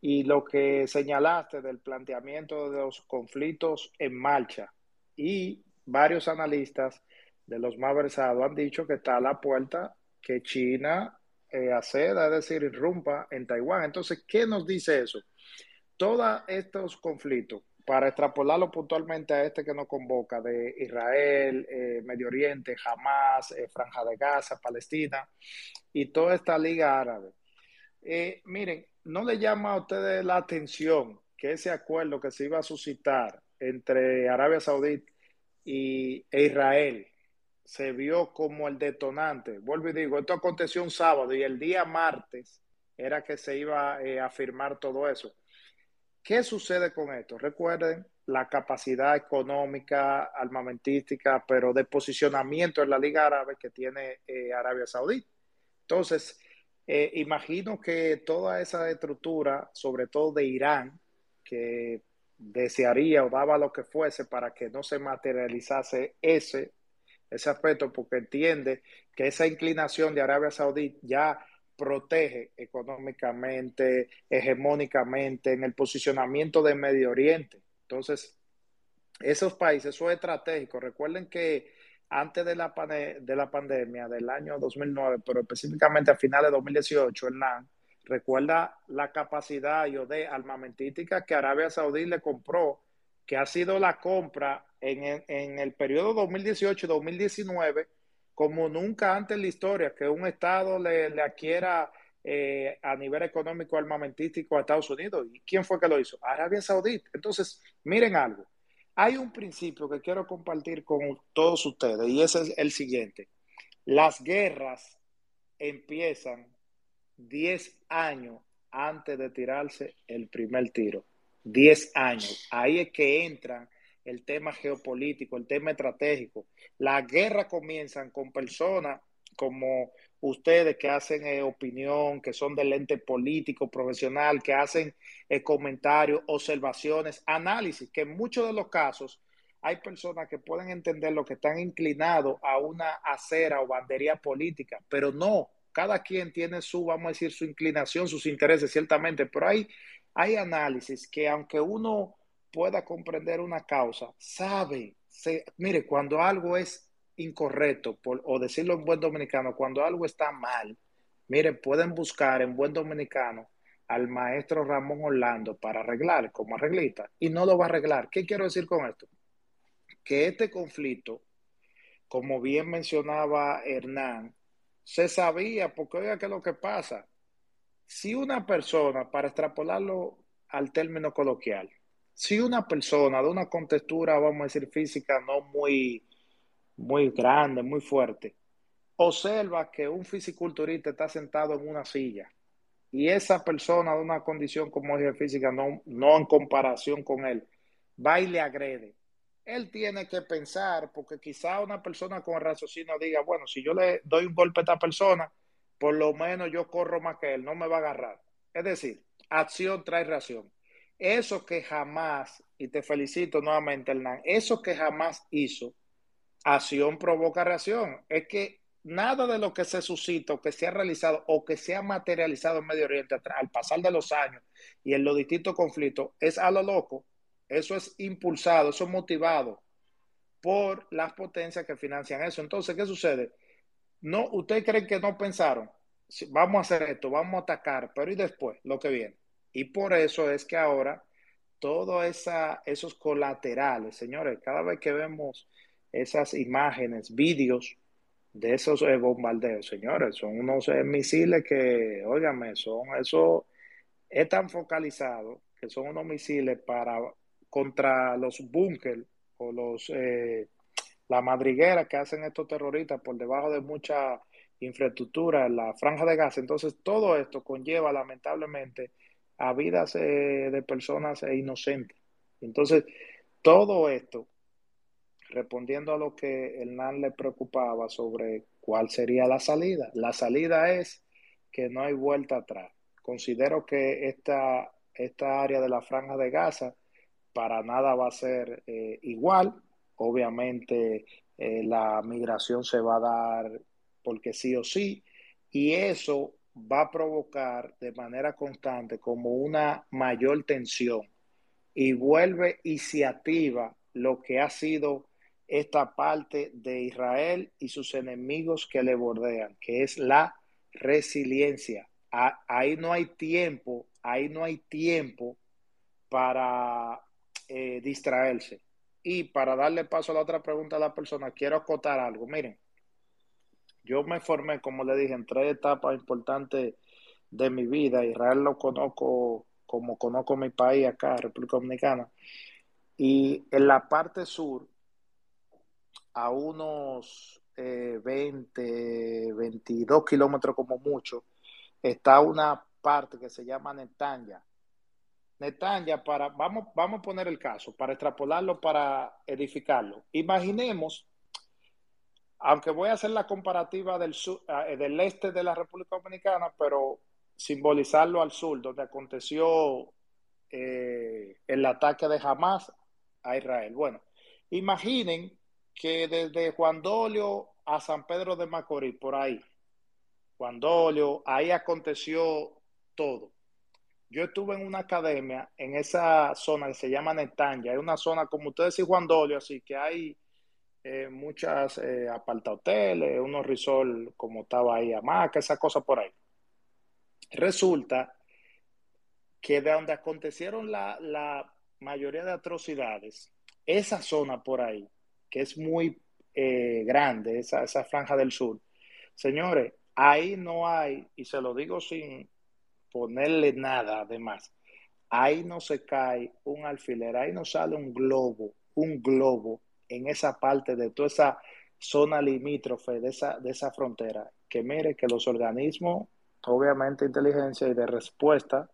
y lo que señalaste del planteamiento de los conflictos en marcha y varios analistas de los más versados han dicho que está a la puerta que China eh, acceda, es decir, irrumpa en Taiwán. Entonces, ¿qué nos dice eso? Todos estos conflictos, para extrapolarlo puntualmente a este que nos convoca, de Israel, eh, Medio Oriente, Hamas, eh, Franja de Gaza, Palestina y toda esta liga árabe. miren, no le llama a ustedes la atención que ese acuerdo que se iba a suscitar entre Arabia Saudita y, e Israel, se vio como el detonante. Vuelvo y digo, esto aconteció un sábado y el día martes era que se iba eh, a firmar todo eso. ¿Qué sucede con esto? Recuerden la capacidad económica, armamentística, pero de posicionamiento en la Liga Árabe que tiene eh, Arabia Saudí. Entonces, eh, imagino que toda esa estructura, sobre todo de Irán, que desearía o daba lo que fuese para que no se materializase ese ese aspecto porque entiende que esa inclinación de Arabia Saudí ya protege económicamente, hegemónicamente en el posicionamiento de Medio Oriente. Entonces, esos países, eso es estratégico. Recuerden que antes de la, de la pandemia del año 2009, pero específicamente a finales de 2018, Hernán, recuerda la capacidad de armamentística que Arabia Saudí le compró, que ha sido la compra en, el periodo 2018-2019 como nunca antes en la historia que un Estado le, adquiera eh, a nivel económico armamentístico a Estados Unidos. ¿Y quién fue que lo hizo? Arabia Saudita. Entonces, miren algo. Hay un principio que quiero compartir con todos ustedes y ese es el siguiente. Las guerras empiezan 10 años antes de tirarse el primer tiro. 10 años. Ahí es que entran el tema geopolítico, el tema estratégico. Las guerras comienzan con personas como ustedes que hacen eh, opinión, que son del ente político, profesional, que hacen eh, comentarios, observaciones, análisis, que en muchos de los casos hay personas que pueden entender lo que están inclinados a una acera o bandería política, pero no, cada quien tiene su, vamos a decir, su inclinación, sus intereses, ciertamente, pero hay, hay análisis que aunque uno pueda comprender una causa, sabe, se, mire, cuando algo es incorrecto, por, o decirlo en buen dominicano, cuando algo está mal, miren, pueden buscar en buen dominicano al maestro Ramón Orlando para arreglar como arreglista y no lo va a arreglar. ¿Qué quiero decir con esto? Que este conflicto, como bien mencionaba Hernán, se sabía, porque oiga, ¿qué es lo que pasa? Si una persona, para extrapolarlo al término coloquial, si una persona de una contextura, vamos a decir, física no muy muy grande, muy fuerte, observa que un fisiculturista está sentado en una silla y esa persona de una condición como es física, no, no en comparación con él, va y le agrede. Él tiene que pensar, porque quizá una persona con raciocinio diga, bueno, si yo le doy un golpe a esta persona, por lo menos yo corro más que él, no me va a agarrar. Es decir, acción trae reacción. Eso que jamás, y te felicito nuevamente, Hernán, eso que jamás hizo acción provoca reacción. Es que nada de lo que se suscita que se ha realizado o que se ha materializado en Medio Oriente al pasar de los años y en los distintos conflictos es a lo loco. Eso es impulsado, eso es motivado por las potencias que financian eso. Entonces, ¿qué sucede? No, ¿Ustedes creen que no pensaron? Vamos a hacer esto, vamos a atacar, pero ¿y después lo que viene? Y por eso es que ahora todos esos colaterales, señores, cada vez que vemos esas imágenes, vídeos de esos eh, bombardeos, señores, son unos eh, misiles que, óigame, son eso es tan focalizado que son unos misiles para contra los búnker o los eh, la madriguera que hacen estos terroristas por debajo de mucha infraestructura la franja de gas. Entonces, todo esto conlleva lamentablemente a vidas de personas inocentes. Entonces, todo esto respondiendo a lo que Hernán le preocupaba sobre cuál sería la salida. La salida es que no hay vuelta atrás. Considero que esta, esta área de la franja de Gaza para nada va a ser eh, igual. Obviamente eh, la migración se va a dar porque sí o sí, y eso va a provocar de manera constante como una mayor tensión y vuelve y se activa lo que ha sido esta parte de Israel y sus enemigos que le bordean, que es la resiliencia. Ahí no hay tiempo, ahí no hay tiempo para eh, distraerse. Y para darle paso a la otra pregunta a la persona, quiero acotar algo. Miren, yo me formé, como le dije, en tres etapas importantes de mi vida. Israel lo conozco como conozco mi país acá, República Dominicana. Y en la parte sur, a unos 20, eh, 22 kilómetros como mucho, está una parte que se llama Netanya. Netanya, para, vamos, vamos a poner el caso, para extrapolarlo, para edificarlo. Imaginemos, aunque voy a hacer la comparativa del, sur, eh, del este de la República Dominicana, pero simbolizarlo al sur, donde aconteció eh, el ataque de Hamas a Israel. Bueno, imaginen que desde Juan Dolio a San Pedro de Macorís, por ahí, Juan Dolio, ahí aconteció todo. Yo estuve en una academia en esa zona que se llama Netanya, es una zona como ustedes y Juan Dolio, así que hay eh, muchas eh, hoteles, unos resorts como estaba ahí, hamaca, esa cosa por ahí. Resulta que de donde acontecieron la mayoría de atrocidades, esa zona por ahí, es muy eh, grande, esa, esa franja del sur. Señores, ahí no hay, y se lo digo sin ponerle nada además, ahí no se cae un alfiler, ahí no sale un globo, un globo en esa parte de toda esa zona limítrofe de esa, de esa frontera, que mire que los organismos, obviamente inteligencia y de respuesta,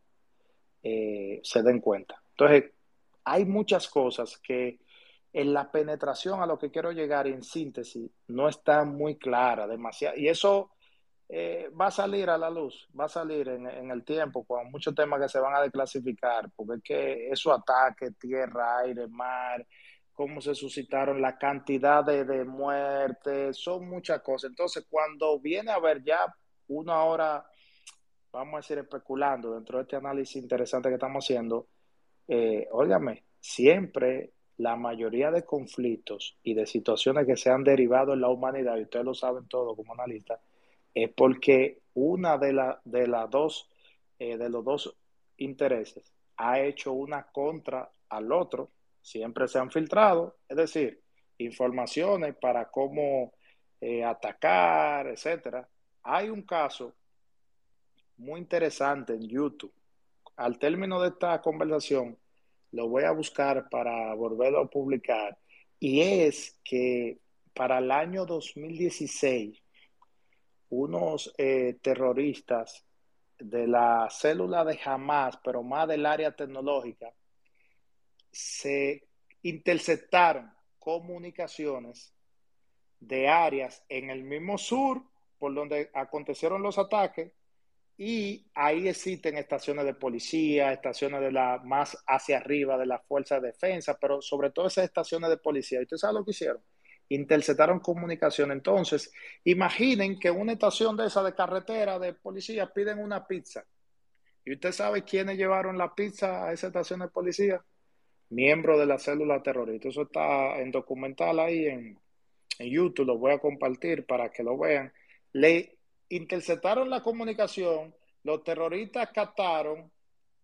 eh, se den cuenta. Entonces, hay muchas cosas que en la penetración a lo que quiero llegar en síntesis no está muy clara, demasiado. Y eso eh, va a salir a la luz, va a salir en, el tiempo con muchos temas que se van a declasificar, porque es que esos ataques, tierra, aire, mar, cómo se suscitaron, la cantidad de, muertes, son muchas cosas. Entonces, cuando viene a ver ya una hora, vamos a decir, especulando dentro de este análisis interesante que estamos haciendo, eh, óigame, siempre la mayoría de conflictos y de situaciones que se han derivado en la humanidad, y ustedes lo saben todo como analistas, es porque una de, la, de las dos, eh, de los dos intereses ha hecho una contra al otro, siempre se han filtrado, es decir, informaciones para cómo eh, atacar, etcétera. Hay un caso muy interesante en YouTube. Al término de esta conversación, lo voy a buscar para volverlo a publicar, y es que para el año 2016, unos eh, terroristas de la célula de Hamas, pero más del área tecnológica, se interceptaron comunicaciones de áreas en el mismo sur por donde acontecieron los ataques y ahí existen estaciones de policía, estaciones de la más hacia arriba de la fuerza de defensa, pero sobre todo esas estaciones de policía. ¿Y usted sabe lo que hicieron? Interceptaron comunicación. Entonces, imaginen que una estación de esa de carretera de policía piden una pizza. ¿Y usted sabe quiénes llevaron la pizza a esa estación de policía? Miembros de la célula terrorista. Eso está en documental ahí en, en YouTube. Lo voy a compartir para que lo vean. Le interceptaron la comunicación, los terroristas captaron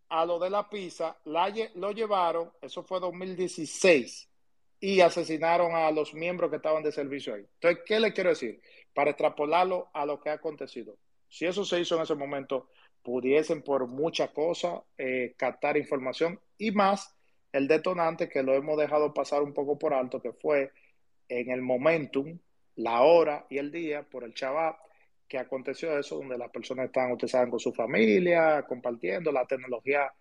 a lo de la pizza, lo llevaron, eso fue 2016, y asesinaron a los miembros que estaban de servicio ahí. Entonces, ¿qué le quiero decir? Para extrapolarlo a lo que ha acontecido. Si eso se hizo en ese momento, pudiesen por muchas cosas eh, captar información y más el detonante que lo hemos dejado pasar un poco por alto, que fue en el momentum, la hora y el día por el chaval que aconteció eso, donde las personas están, ustedes saben, con su familia, compartiendo la tecnología.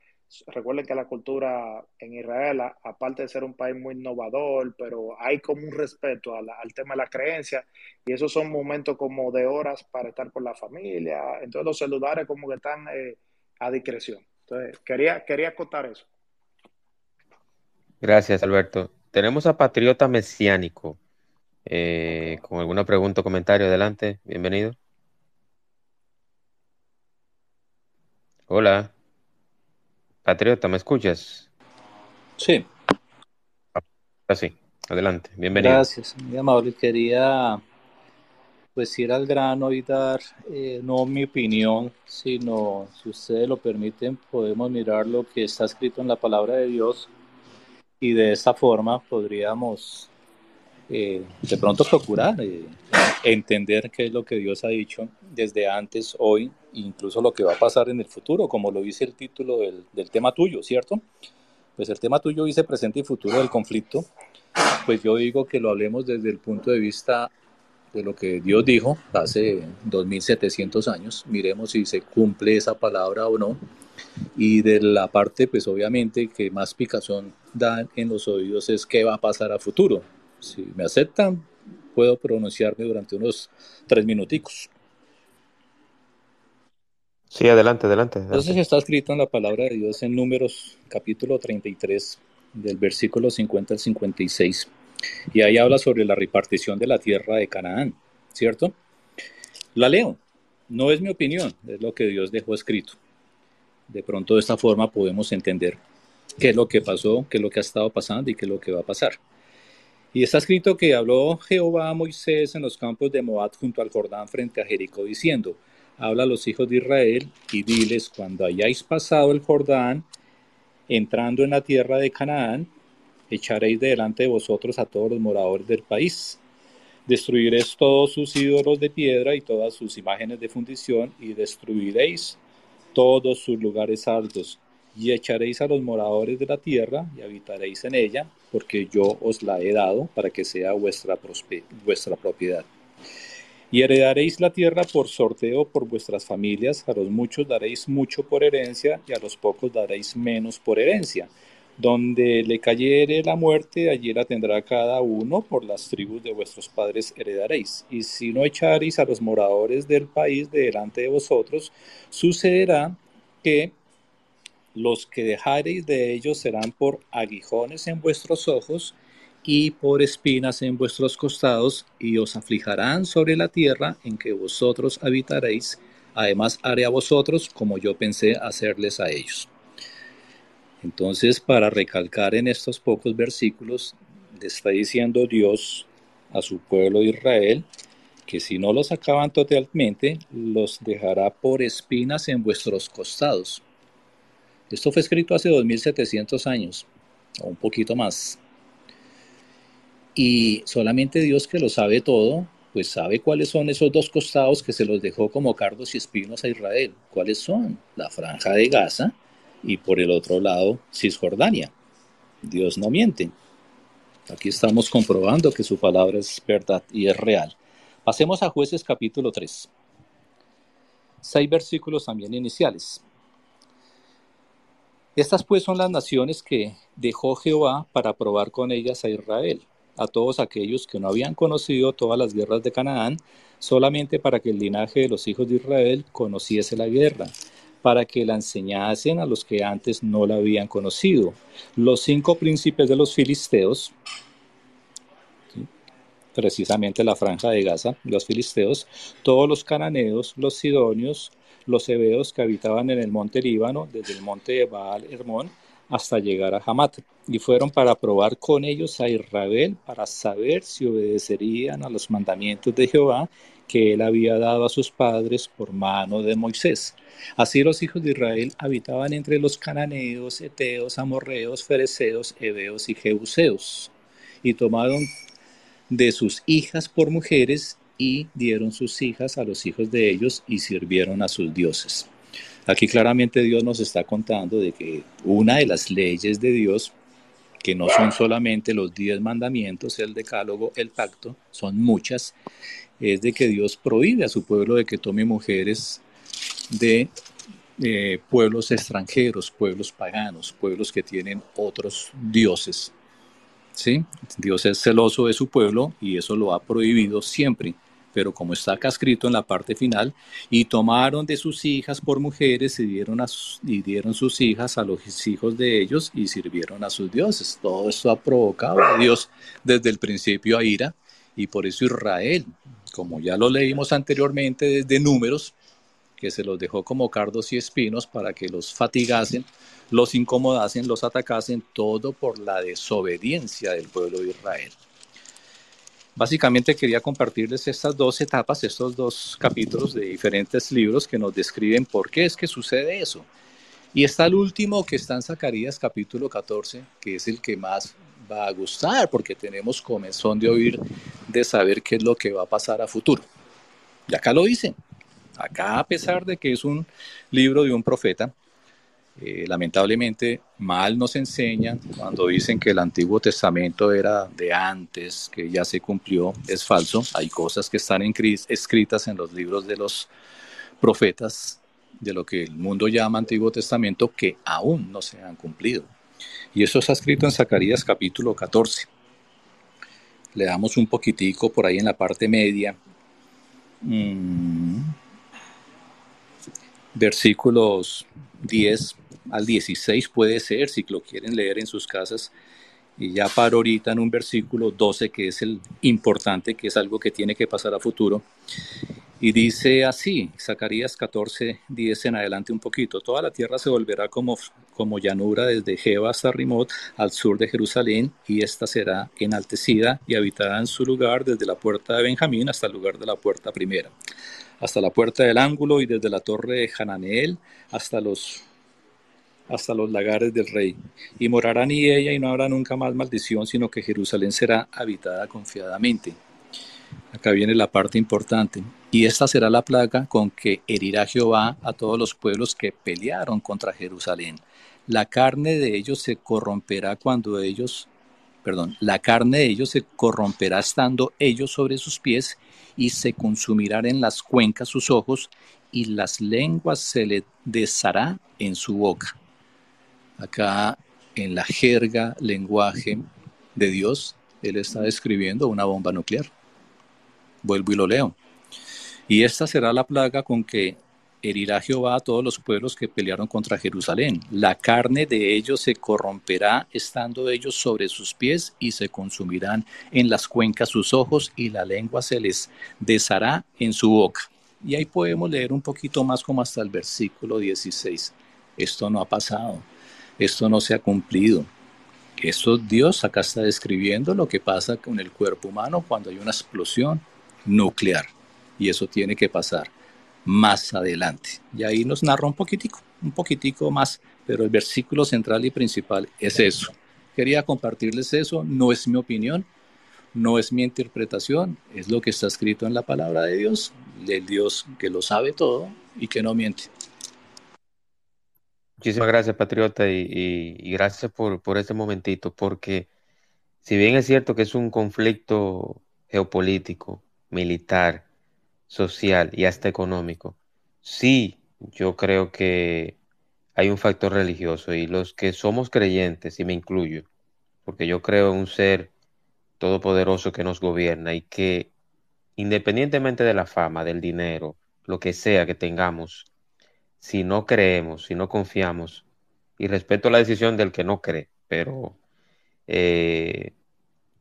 Recuerden que la cultura en Israel, aparte de ser un país muy innovador, pero hay como un respeto al tema de la creencia, y esos son momentos como de horas para estar con la familia. Entonces los celulares como que están eh, a discreción. Entonces, quería, quería acotar eso. Gracias, Alberto. Tenemos a Patriota Mesiánico. Eh, con alguna pregunta o comentario, adelante. Bienvenido. Hola. Patriota, ¿me escuchas? Sí. Así, ah, adelante, bienvenido. Gracias, muy amable. Quería pues ir al grano y dar eh, no mi opinión, sino, si ustedes lo permiten, podemos mirar lo que está escrito en la palabra de Dios y de esta forma podríamos eh, de pronto procurar eh, entender qué es lo que Dios ha dicho desde antes, hoy, incluso lo que va a pasar en el futuro, como lo dice el título del, del tema tuyo, ¿cierto? Pues el tema tuyo dice presente y futuro del conflicto, pues yo digo que lo hablemos desde el punto de vista de lo que Dios dijo hace 2700 años, miremos si se cumple esa palabra o no, y de la parte, pues obviamente, que más picazón dan en los oídos es qué va a pasar a futuro, si me aceptan, puedo pronunciarme durante unos tres minuticos. Sí, adelante, adelante, Entonces está escrito en la palabra de Dios en Números capítulo 33, del versículo 50 al 56. Y ahí habla sobre la repartición de la tierra de Canaán, ¿cierto? La leo. No es mi opinión, es lo que Dios dejó escrito. De pronto de esta forma podemos entender qué es lo que pasó, qué es lo que ha estado pasando y qué es lo que va a pasar. Y está escrito que habló Jehová a Moisés en los campos de Moab junto al Jordán frente a Jericó, diciendo, habla a los hijos de Israel y diles, cuando hayáis pasado el Jordán, entrando en la tierra de Canaán, echaréis delante de vosotros a todos los moradores del país. Destruiréis todos sus ídolos de piedra y todas sus imágenes de fundición y destruiréis todos sus lugares altos y echaréis a los moradores de la tierra y habitaréis en ella, porque yo os la he dado para que sea vuestra, propiedad. Y heredaréis la tierra por sorteo por vuestras familias, a los muchos daréis mucho por herencia y a los pocos daréis menos por herencia, Donde le cayere la muerte, allí la tendrá cada uno, por las tribus de vuestros padres heredaréis. Y si no echareis a los moradores del país de delante de vosotros, sucederá que los que dejareis de ellos serán por aguijones en vuestros ojos y por espinas en vuestros costados, y os aflijarán sobre la tierra en que vosotros habitaréis. Además haré a vosotros como yo pensé hacerles a ellos. Entonces, para recalcar en estos pocos versículos, le está diciendo Dios a su pueblo Israel que si no los acaban totalmente, los dejará por espinas en vuestros costados. Esto fue escrito hace 2700 años, o un poquito más. Y solamente Dios que lo sabe todo, pues sabe cuáles son esos dos costados que se los dejó como cardos y espinos a Israel. ¿Cuáles son? La franja de Gaza y por el otro lado Cisjordania. Dios no miente. Aquí estamos comprobando que su palabra es verdad y es real. Pasemos a jueces capítulo 3. Seis versículos también iniciales. Estas pues son las naciones que dejó Jehová para probar con ellas a Israel, a todos aquellos que no habían conocido todas las guerras de Canaán, solamente para que el linaje de los hijos de Israel conociese la guerra para que la enseñasen a los que antes no la habían conocido. Los cinco príncipes de los filisteos, precisamente la franja de Gaza, los filisteos, todos los cananeos, los sidonios, los hebeos que habitaban en el monte Líbano, desde el monte de Baal Hermón hasta llegar a Hamat, y fueron para probar con ellos a Israel para saber si obedecerían a los mandamientos de Jehová que él había dado a sus padres por mano de Moisés. Así los hijos de Israel habitaban entre los cananeos, eteos, amorreos, fereceos, heveos y jebuseos, y tomaron de sus hijas por mujeres y dieron sus hijas a los hijos de ellos y sirvieron a sus dioses. Aquí claramente Dios nos está contando de que una de las leyes de Dios, que no son solamente los diez mandamientos, el decálogo, el pacto, son muchas, es de que Dios prohíbe a su pueblo de que tome mujeres de eh, pueblos extranjeros, pueblos paganos, pueblos que tienen otros dioses. ¿Sí? Dios es celoso de su pueblo y eso lo ha prohibido siempre. Pero como está acá escrito en la parte final, y tomaron de sus hijas por mujeres y dieron, sus hijas a los hijos de ellos y sirvieron a sus dioses. Todo esto ha provocado a Dios desde el principio a ira y por eso Israel, como ya lo leímos anteriormente desde números, que se los dejó como cardos y espinos para que los fatigasen, los incomodasen, los atacasen, todo por la desobediencia del pueblo de Israel. Básicamente quería compartirles estas dos etapas, estos dos capítulos de diferentes libros que nos describen por qué es que sucede eso. Y está el último que está en Zacarías capítulo 14, que es el que más va a gustar porque tenemos comenzón de oír, de saber qué es lo que va a pasar a futuro. Y acá lo dicen. Acá, a pesar de que es un libro de un profeta, eh, lamentablemente mal nos enseñan cuando dicen que el Antiguo Testamento era de antes, que ya se cumplió, es falso. Hay cosas que están escritas en los libros de los profetas de lo que el mundo llama Antiguo Testamento que aún no se han cumplido. Y eso está escrito en Zacarías capítulo 14. Le damos un poquitico por ahí en la parte media. Mm versículos 10 al 16 puede ser, si lo quieren leer en sus casas. Y ya para ahorita en un versículo 12, que es el importante, que es algo que tiene que pasar a futuro. Y dice así, Zacarías 14, 10 en adelante un poquito, toda la tierra se volverá como, como llanura desde Jeba hasta Rimot, al sur de Jerusalén, y ésta será enaltecida y habitada en su lugar desde la puerta de Benjamín hasta el lugar de la puerta primera hasta la puerta del ángulo y desde la torre de Hananeel hasta los hasta los lagares del rey. Y morará ni ella y no habrá nunca más maldición, sino que Jerusalén será habitada confiadamente. Acá viene la parte importante. Y esta será la plaga con que herirá Jehová a todos los pueblos que pelearon contra Jerusalén. La carne de ellos se corromperá cuando ellos, perdón, la carne de ellos se corromperá estando ellos sobre sus pies y se consumirán en las cuencas sus ojos, y las lenguas se le deshará en su boca. Acá en la jerga, lenguaje de Dios, él está describiendo una bomba nuclear. Vuelvo y lo leo. Y esta será la plaga con que herirá Jehová a todos los pueblos que pelearon contra Jerusalén. La carne de ellos se corromperá estando ellos sobre sus pies y se consumirán en las cuencas sus ojos y la lengua se les deshará en su boca. Y ahí podemos leer un poquito más como hasta el versículo 16. Esto no ha pasado, esto no se ha cumplido. Esto Dios acá está describiendo lo que pasa con el cuerpo humano cuando hay una explosión nuclear. Y eso tiene que pasar más adelante. Y ahí nos narra un poquitico, un poquitico más, pero el versículo central y principal es eso. Quería compartirles eso, no es mi opinión, no es mi interpretación, es lo que está escrito en la palabra de Dios, del Dios que lo sabe todo y que no miente. Muchísimas gracias, Patriota, y, gracias por, por este momentito, porque si bien es cierto que es un conflicto geopolítico, militar, social y hasta económico, sí, yo creo que hay un factor religioso y los que somos creyentes, y me incluyo, porque yo creo en un ser todopoderoso que nos gobierna y que independientemente de la fama, del dinero, lo que sea que tengamos, si no creemos, si no confiamos, y respeto la decisión del que no cree, pero eh,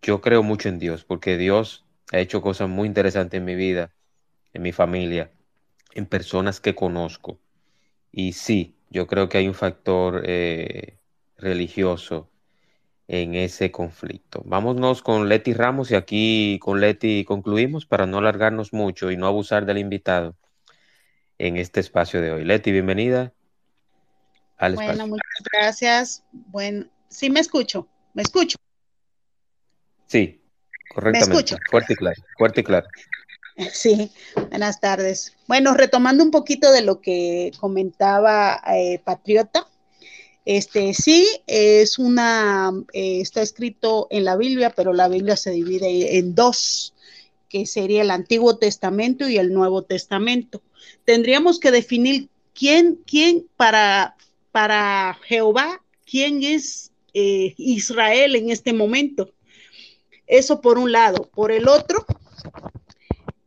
yo creo mucho en Dios, porque Dios ha hecho cosas muy interesantes en mi vida, en mi familia, en personas que conozco. Y sí, yo creo que hay un factor eh, religioso en ese conflicto. Vámonos con Leti Ramos y aquí con Leti concluimos para no alargarnos mucho y no abusar del invitado en este espacio de hoy. Leti, bienvenida al espacio. Bueno, muchas gracias. Bueno, sí me escucho, me escucho. Sí, correctamente. Fuerte y claro, fuerte y claro. (laughs) Sí, buenas tardes. Bueno, retomando un poquito de lo que comentaba eh, Patriota, este sí es una, eh, está escrito en la Biblia, pero la Biblia se divide en dos, que sería el Antiguo Testamento y el Nuevo Testamento. Tendríamos que definir quién, quién para, para Jehová, quién es eh, Israel en este momento. Eso por un lado. Por el otro,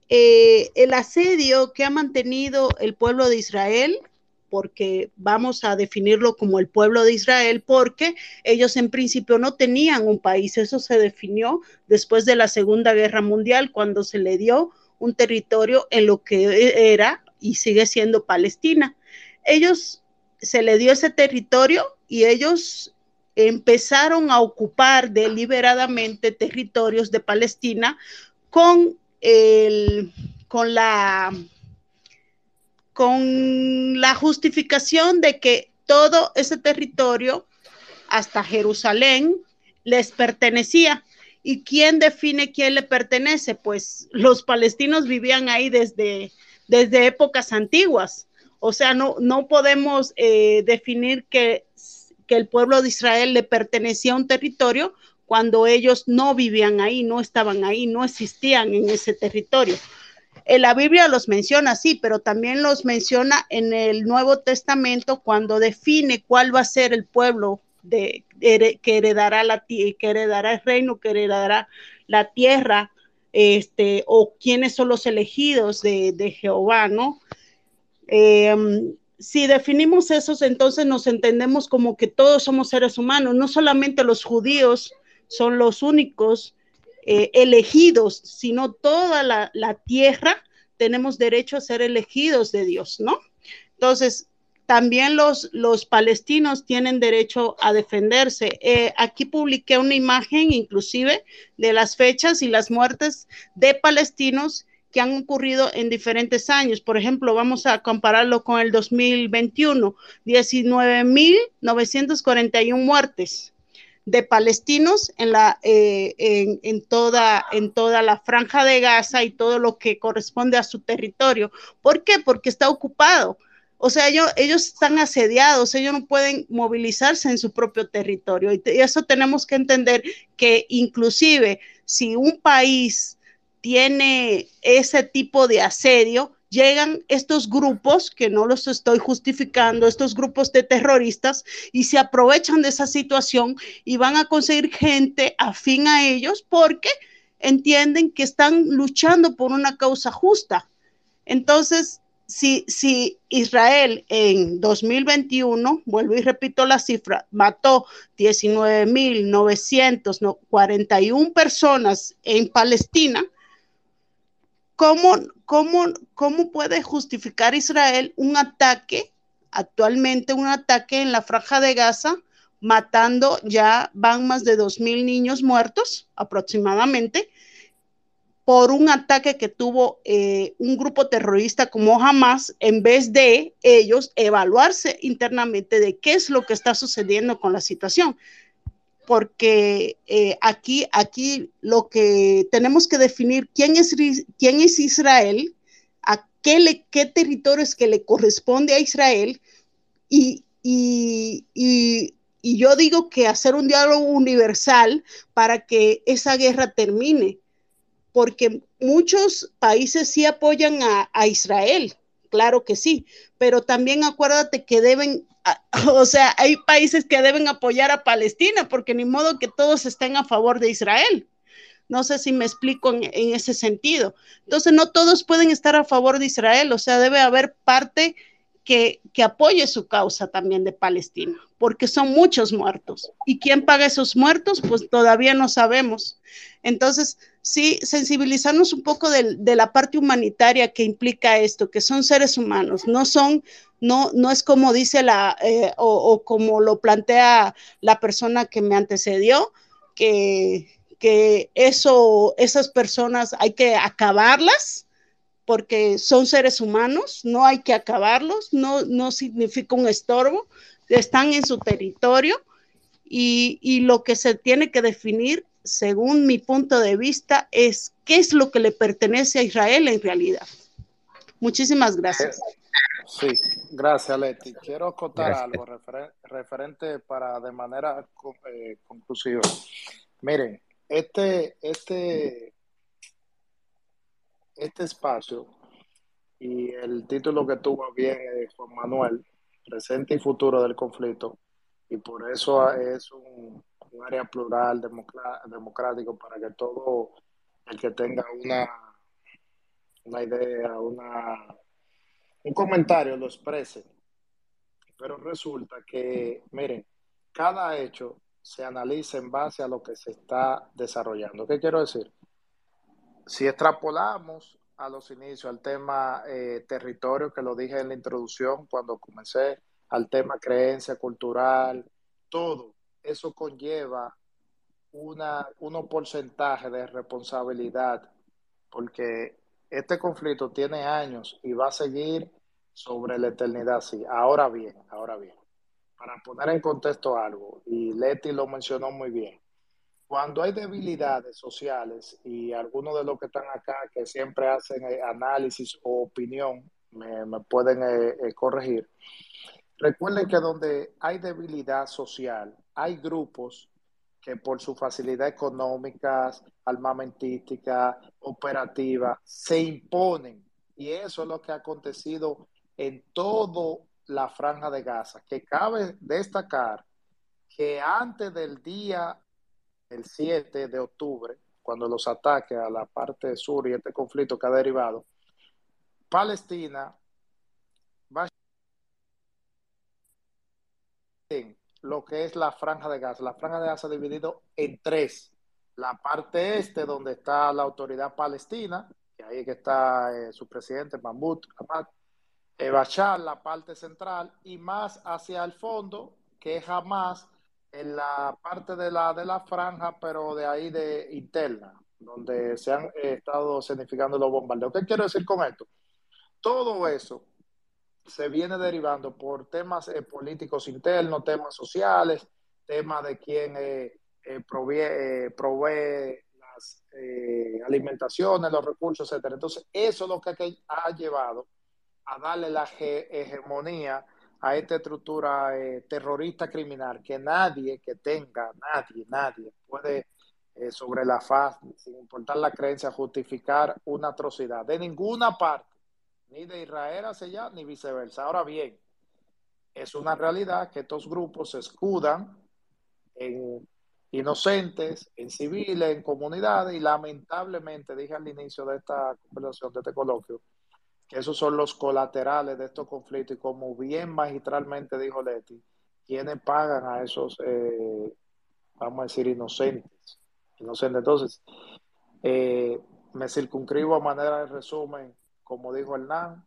eh, el asedio que ha mantenido el pueblo de Israel porque vamos a definirlo como el pueblo de Israel, porque ellos en principio no tenían un país. Eso se definió después de la Segunda Guerra Mundial, cuando se le dio un territorio en lo que era y sigue siendo Palestina. Ellos se le dio ese territorio y ellos empezaron a ocupar deliberadamente territorios de Palestina con el, con la con la justificación de que todo ese territorio, hasta Jerusalén, les pertenecía. ¿Y quién define quién le pertenece? Pues los palestinos vivían ahí desde, desde épocas antiguas. O sea, no, no podemos eh, definir que, que el pueblo de Israel le pertenecía a un territorio cuando ellos no vivían ahí, no estaban ahí, no existían en ese territorio. En la Biblia los menciona así, pero también los menciona en el Nuevo Testamento cuando define cuál va a ser el pueblo de, que heredará la que heredará el reino, que heredará la tierra, este, o quiénes son los elegidos de, Jehová, ¿no? Em, si definimos esos, entonces nos entendemos como que todos somos seres humanos, no solamente los judíos son los únicos eh, elegidos, sino toda la, tierra tenemos derecho a ser elegidos de Dios, ¿no? Entonces, también los, palestinos tienen derecho a defenderse. Eh, aquí publiqué una imagen inclusive de las fechas y las muertes de palestinos que han ocurrido en diferentes años. Por ejemplo, vamos a compararlo con el 2021, 19.941 muertes de palestinos en, la, eh, en, toda, en toda la franja de Gaza y todo lo que corresponde a su territorio. ¿Por qué? Porque está ocupado. O sea, ellos, están asediados, ellos no pueden movilizarse en su propio territorio. Y, y eso tenemos que entender que inclusive si un país tiene ese tipo de asedio, llegan estos grupos, que no los estoy justificando, estos grupos de terroristas, y se aprovechan de esa situación y van a conseguir gente afín a ellos porque entienden que están luchando por una causa justa. Entonces, si, si, Israel en 2021, vuelvo y repito la cifra, mató 19.941 personas en Palestina, ¿cómo, cómo, cómo puede justificar Israel un ataque, actualmente un ataque en la franja de Gaza, matando ya van más de 2.000 niños muertos aproximadamente? Por un ataque que tuvo eh, un grupo terrorista como Hamas, en vez de ellos evaluarse internamente de qué es lo que está sucediendo con la situación. Porque eh, aquí, aquí lo que tenemos que definir quién es, quién es Israel, a qué, le, qué territorio es que le corresponde a Israel y, y y yo digo que hacer un diálogo universal para que esa guerra termine porque muchos países sí apoyan a, Israel, claro que sí, pero también acuérdate que deben, (laughs) o sea, hay países que deben apoyar a Palestina, porque ni modo que todos estén a favor de Israel. No sé si me explico en, en ese sentido. Entonces, no todos pueden estar a favor de Israel, o sea, debe haber parte que, apoye su causa también de Palestina, porque son muchos muertos. ¿Y quién paga esos muertos? Pues todavía no sabemos. Entonces, sí sensibilizarnos un poco de, de, la parte humanitaria que implica esto, que son seres humanos, no son, no, no es como dice la, eh, o, o, como lo plantea la persona que me antecedió, que, que eso, esas personas hay que acabarlas porque son seres humanos, no hay que acabarlos, no, no significa un estorbo, están en su territorio y, y lo que se tiene que definir según mi punto de vista, es qué es lo que le pertenece a Israel en realidad. Muchísimas gracias. Sí, gracias, Leti. Quiero acotar algo referente para de manera eh, conclusiva. Miren, este, este, este espacio y el título que tuvo bien Juan Manuel, presente y futuro del conflicto, y por eso es un, un área plural, democrático, para que todo el que tenga una, una idea, una, un comentario lo exprese. Pero resulta que, miren, cada hecho se analiza en base a lo que se está desarrollando. ¿Qué quiero decir? Si extrapolamos a los inicios al tema eh, territorio, que lo dije en la introducción cuando comencé, al tema creencia cultural, todo eso conlleva una, unos porcentaje de responsabilidad, porque este conflicto tiene años y va a seguir sobre la eternidad, sí. Ahora bien, ahora bien, para poner en contexto algo, y Leti lo mencionó muy bien, cuando hay debilidades sociales y algunos de los que están acá que siempre hacen eh, análisis o opinión, me, pueden eh, eh, corregir, recuerden que donde hay debilidad social, hay grupos que por su facilidad económica, armamentística, operativa, se imponen. Y eso es lo que ha acontecido en toda la franja de Gaza, que cabe destacar que antes del día el 7 de octubre, cuando los ataques a la parte sur y este conflicto que ha derivado, Palestina va a lo que es la franja de Gaza. La franja de Gaza dividido en tres. La parte este, donde está la autoridad palestina, ahí que está eh, su presidente, Mahmoud Ahmad, eh, Bashar, la parte central, y más hacia el fondo, que es Hamas, en la parte de la, de la franja, pero de ahí de interna, donde se han eh, estado significando los bombardeos. ¿Qué quiero decir con esto? Todo eso se viene derivando por temas eh, políticos internos, temas sociales, temas de quién eh, eh, provee, provee, las alimentaciones, los recursos, etcétera. Entonces, eso es lo que ha llevado a darle la hegemonía a esta estructura terrorista criminal que nadie que tenga, nadie, nadie puede sobre la faz, sin importar la creencia, justificar una atrocidad de ninguna parte ni de Israel hacia allá, ni viceversa. Ahora bien, es una realidad que estos grupos se escudan en inocentes, en civiles, en comunidades, y lamentablemente, dije al inicio de esta conversación, de este coloquio, que esos son los colaterales de estos conflictos, y como bien magistralmente dijo Leti, quienes pagan a esos, eh, vamos a decir, inocentes. inocentes. Entonces, eh, me circunscribo a manera de resumen, como dijo Hernán,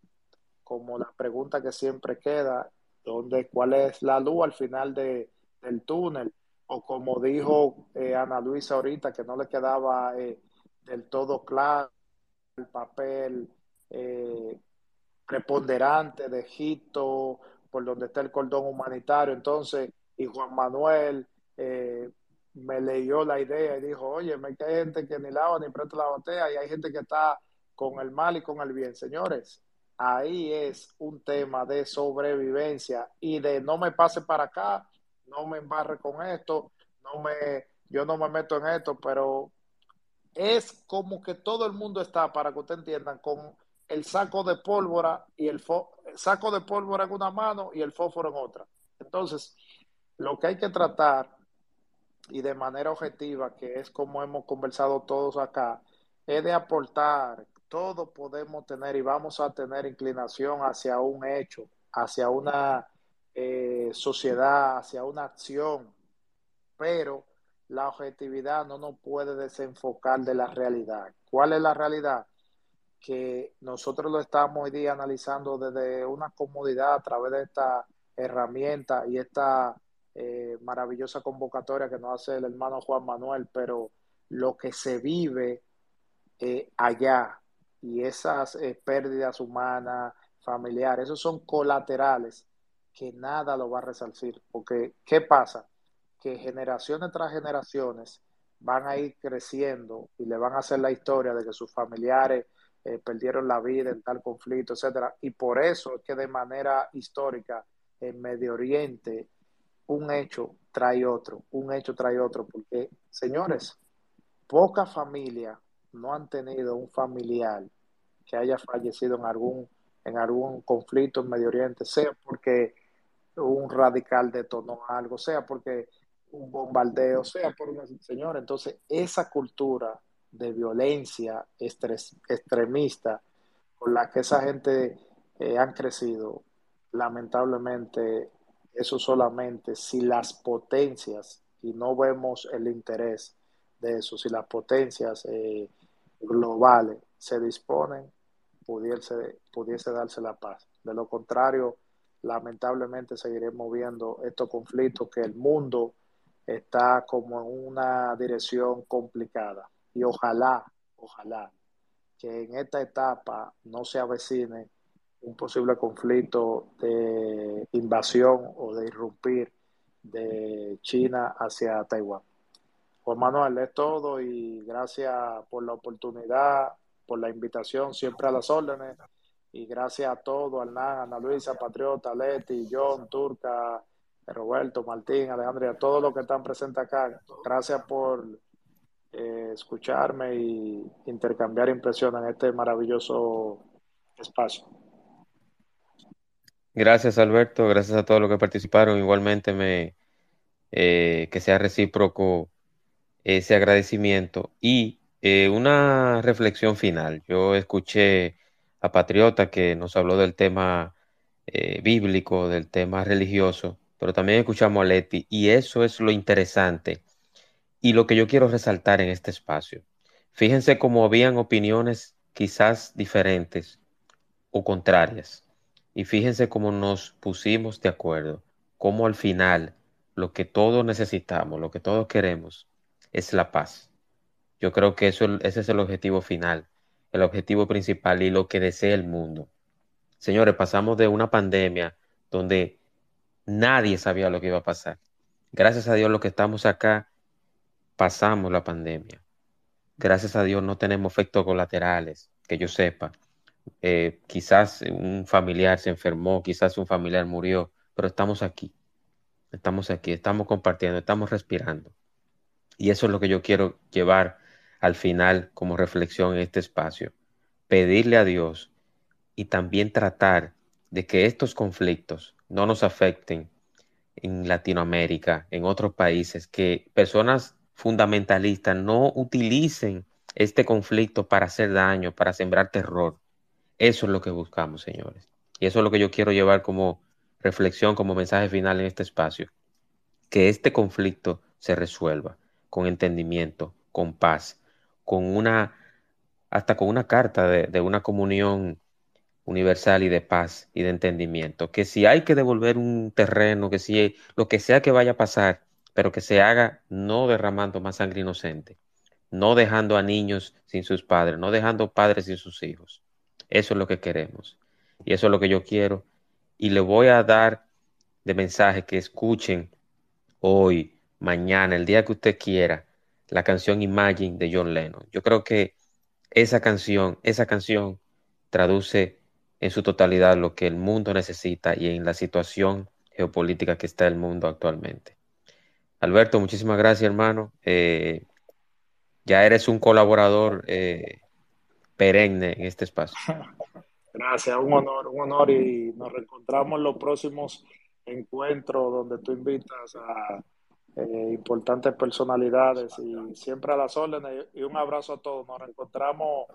como la pregunta que siempre queda, ¿dónde, ¿cuál es la luz al final de, del túnel? O como dijo eh, Ana Luisa ahorita, que no le quedaba del todo claro el papel eh, preponderante de Egipto, por donde está el cordón humanitario. Entonces, y Juan Manuel me leyó la idea y dijo, oye, me hay gente que ni lava ni presta la botella y hay gente que está con el mal y con el bien. Señores, ahí es un tema de sobrevivencia y de no me pase para acá, no me embarre con esto, no me, yo no me meto en esto, pero es como que todo el mundo está, para que ustedes entiendan, con el saco de pólvora y el, el saco de pólvora en una mano y el fósforo en otra. Entonces, lo que hay que tratar y de manera objetiva, que es como hemos conversado todos acá, es de aportar, todos podemos tener y vamos a tener inclinación hacia un hecho, hacia una eh, sociedad, hacia una acción, pero la objetividad no nos puede desenfocar de la realidad. ¿Cuál es la realidad? Que nosotros lo estamos hoy día analizando desde una comodidad a través de esta herramienta y esta eh, maravillosa convocatoria que nos hace el hermano Juan Manuel, pero lo que se vive eh, allá y esas eh, pérdidas humanas, familiares, esos son colaterales que nada lo va a resarcir, porque ¿qué pasa? Que generaciones tras generaciones van a ir creciendo y le van a hacer la historia de que sus familiares perdieron la vida en tal conflicto, etcétera, y por eso es que de manera histórica en Medio Oriente un hecho trae otro, un hecho trae otro, porque, señores, pocas familias no han tenido un familiar que haya fallecido en algún, en algún conflicto en Medio Oriente, sea porque un radical detonó algo, sea porque un bombardeo, sea por una señora. Entonces, esa cultura de violencia extremista con la que esa gente eh, han crecido, lamentablemente eso solamente si las potencias, y no vemos el interés de eso, si las potencias eh, globales se disponen, pudiese, pudiese darse la paz. De lo contrario, lamentablemente seguiremos viendo estos conflictos que el mundo está como en una dirección complicada. Y ojalá, ojalá, que en esta etapa no se avecine un posible conflicto de invasión o de irrumpir de China hacia Taiwán. Juan Manuel, es todo y gracias por la oportunidad, por la invitación, siempre a las órdenes. Y gracias a todos, Hernán, Ana Luisa, Patriota, Leti, John, Turca, Roberto, Martín, Alejandro, a todos los que están presentes acá. Gracias por eh, escucharme y intercambiar impresiones en este maravilloso espacio. Gracias, Alberto. Gracias a todos los que participaron. Igualmente, me, eh, que sea recíproco ese agradecimiento. Y eh, una reflexión final. Yo escuché a Patriota que nos habló del tema bíblico, del tema religioso, pero también escuchamos a Leti. Y eso es lo interesante y lo que yo quiero resaltar en este espacio. Fíjense cómo habían opiniones quizás diferentes o contrarias y fíjense cómo nos pusimos de acuerdo, cómo al final lo que todos necesitamos, lo que todos queremos, es la paz. Yo creo que ese es el objetivo final, el objetivo principal y lo que desea el mundo. Señores, pasamos de una pandemia donde nadie sabía lo que iba a pasar. Gracias a Dios los que estamos acá pasamos la pandemia. Gracias a Dios no tenemos efectos colaterales, que yo sepa. Eh, quizás un familiar se enfermó, quizás un familiar murió, pero estamos aquí, estamos aquí, estamos compartiendo, estamos respirando. Y eso es lo que yo quiero llevar al final como reflexión en este espacio. Pedirle a Dios y también tratar de que estos conflictos no nos afecten en Latinoamérica, en otros países, que personas fundamentalistas no utilicen este conflicto para hacer daño, para sembrar terror. Eso es lo que buscamos, señores. Y eso es lo que yo quiero llevar como reflexión, como mensaje final en este espacio. Que este conflicto se resuelva con entendimiento, con paz, con una, hasta con una carta de, de una comunión universal y de paz y de entendimiento. Que si hay que devolver un terreno, que si lo que sea que vaya a pasar, pero que se haga no derramando más sangre inocente, no dejando a niños sin sus padres, no dejando padres sin sus hijos. Eso es lo que queremos. Y eso es lo que yo quiero. Y le voy a dar de mensaje que escuchen hoy, mañana, el día que usted quiera, la canción Imagine de John Lennon. Yo creo que esa canción, esa canción traduce en su totalidad lo que el mundo necesita y en la situación geopolítica que está el mundo actualmente. Alberto, muchísimas gracias, hermano. Eh, ya eres un colaborador eh, perenne en este espacio. (laughs) Gracias, un honor, un honor y nos reencontramos en los próximos encuentros donde tú invitas a eh, importantes personalidades y siempre a las órdenes y un abrazo a todos. Nos reencontramos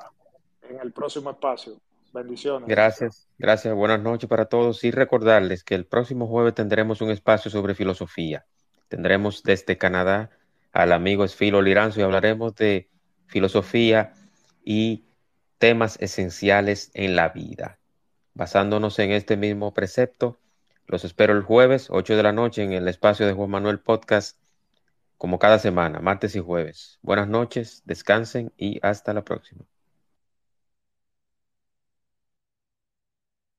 en el próximo espacio. Bendiciones. Gracias, gracias. Buenas noches para todos y recordarles que el próximo jueves tendremos un espacio sobre filosofía. Tendremos desde Canadá al amigo Esfilo Liranzo y hablaremos de filosofía y temas esenciales en la vida. Basándonos en este mismo precepto, los espero el jueves, 8 de la noche, en el espacio de Juan Manuel Podcast, como cada semana, martes y jueves. Buenas noches, descansen y hasta la próxima.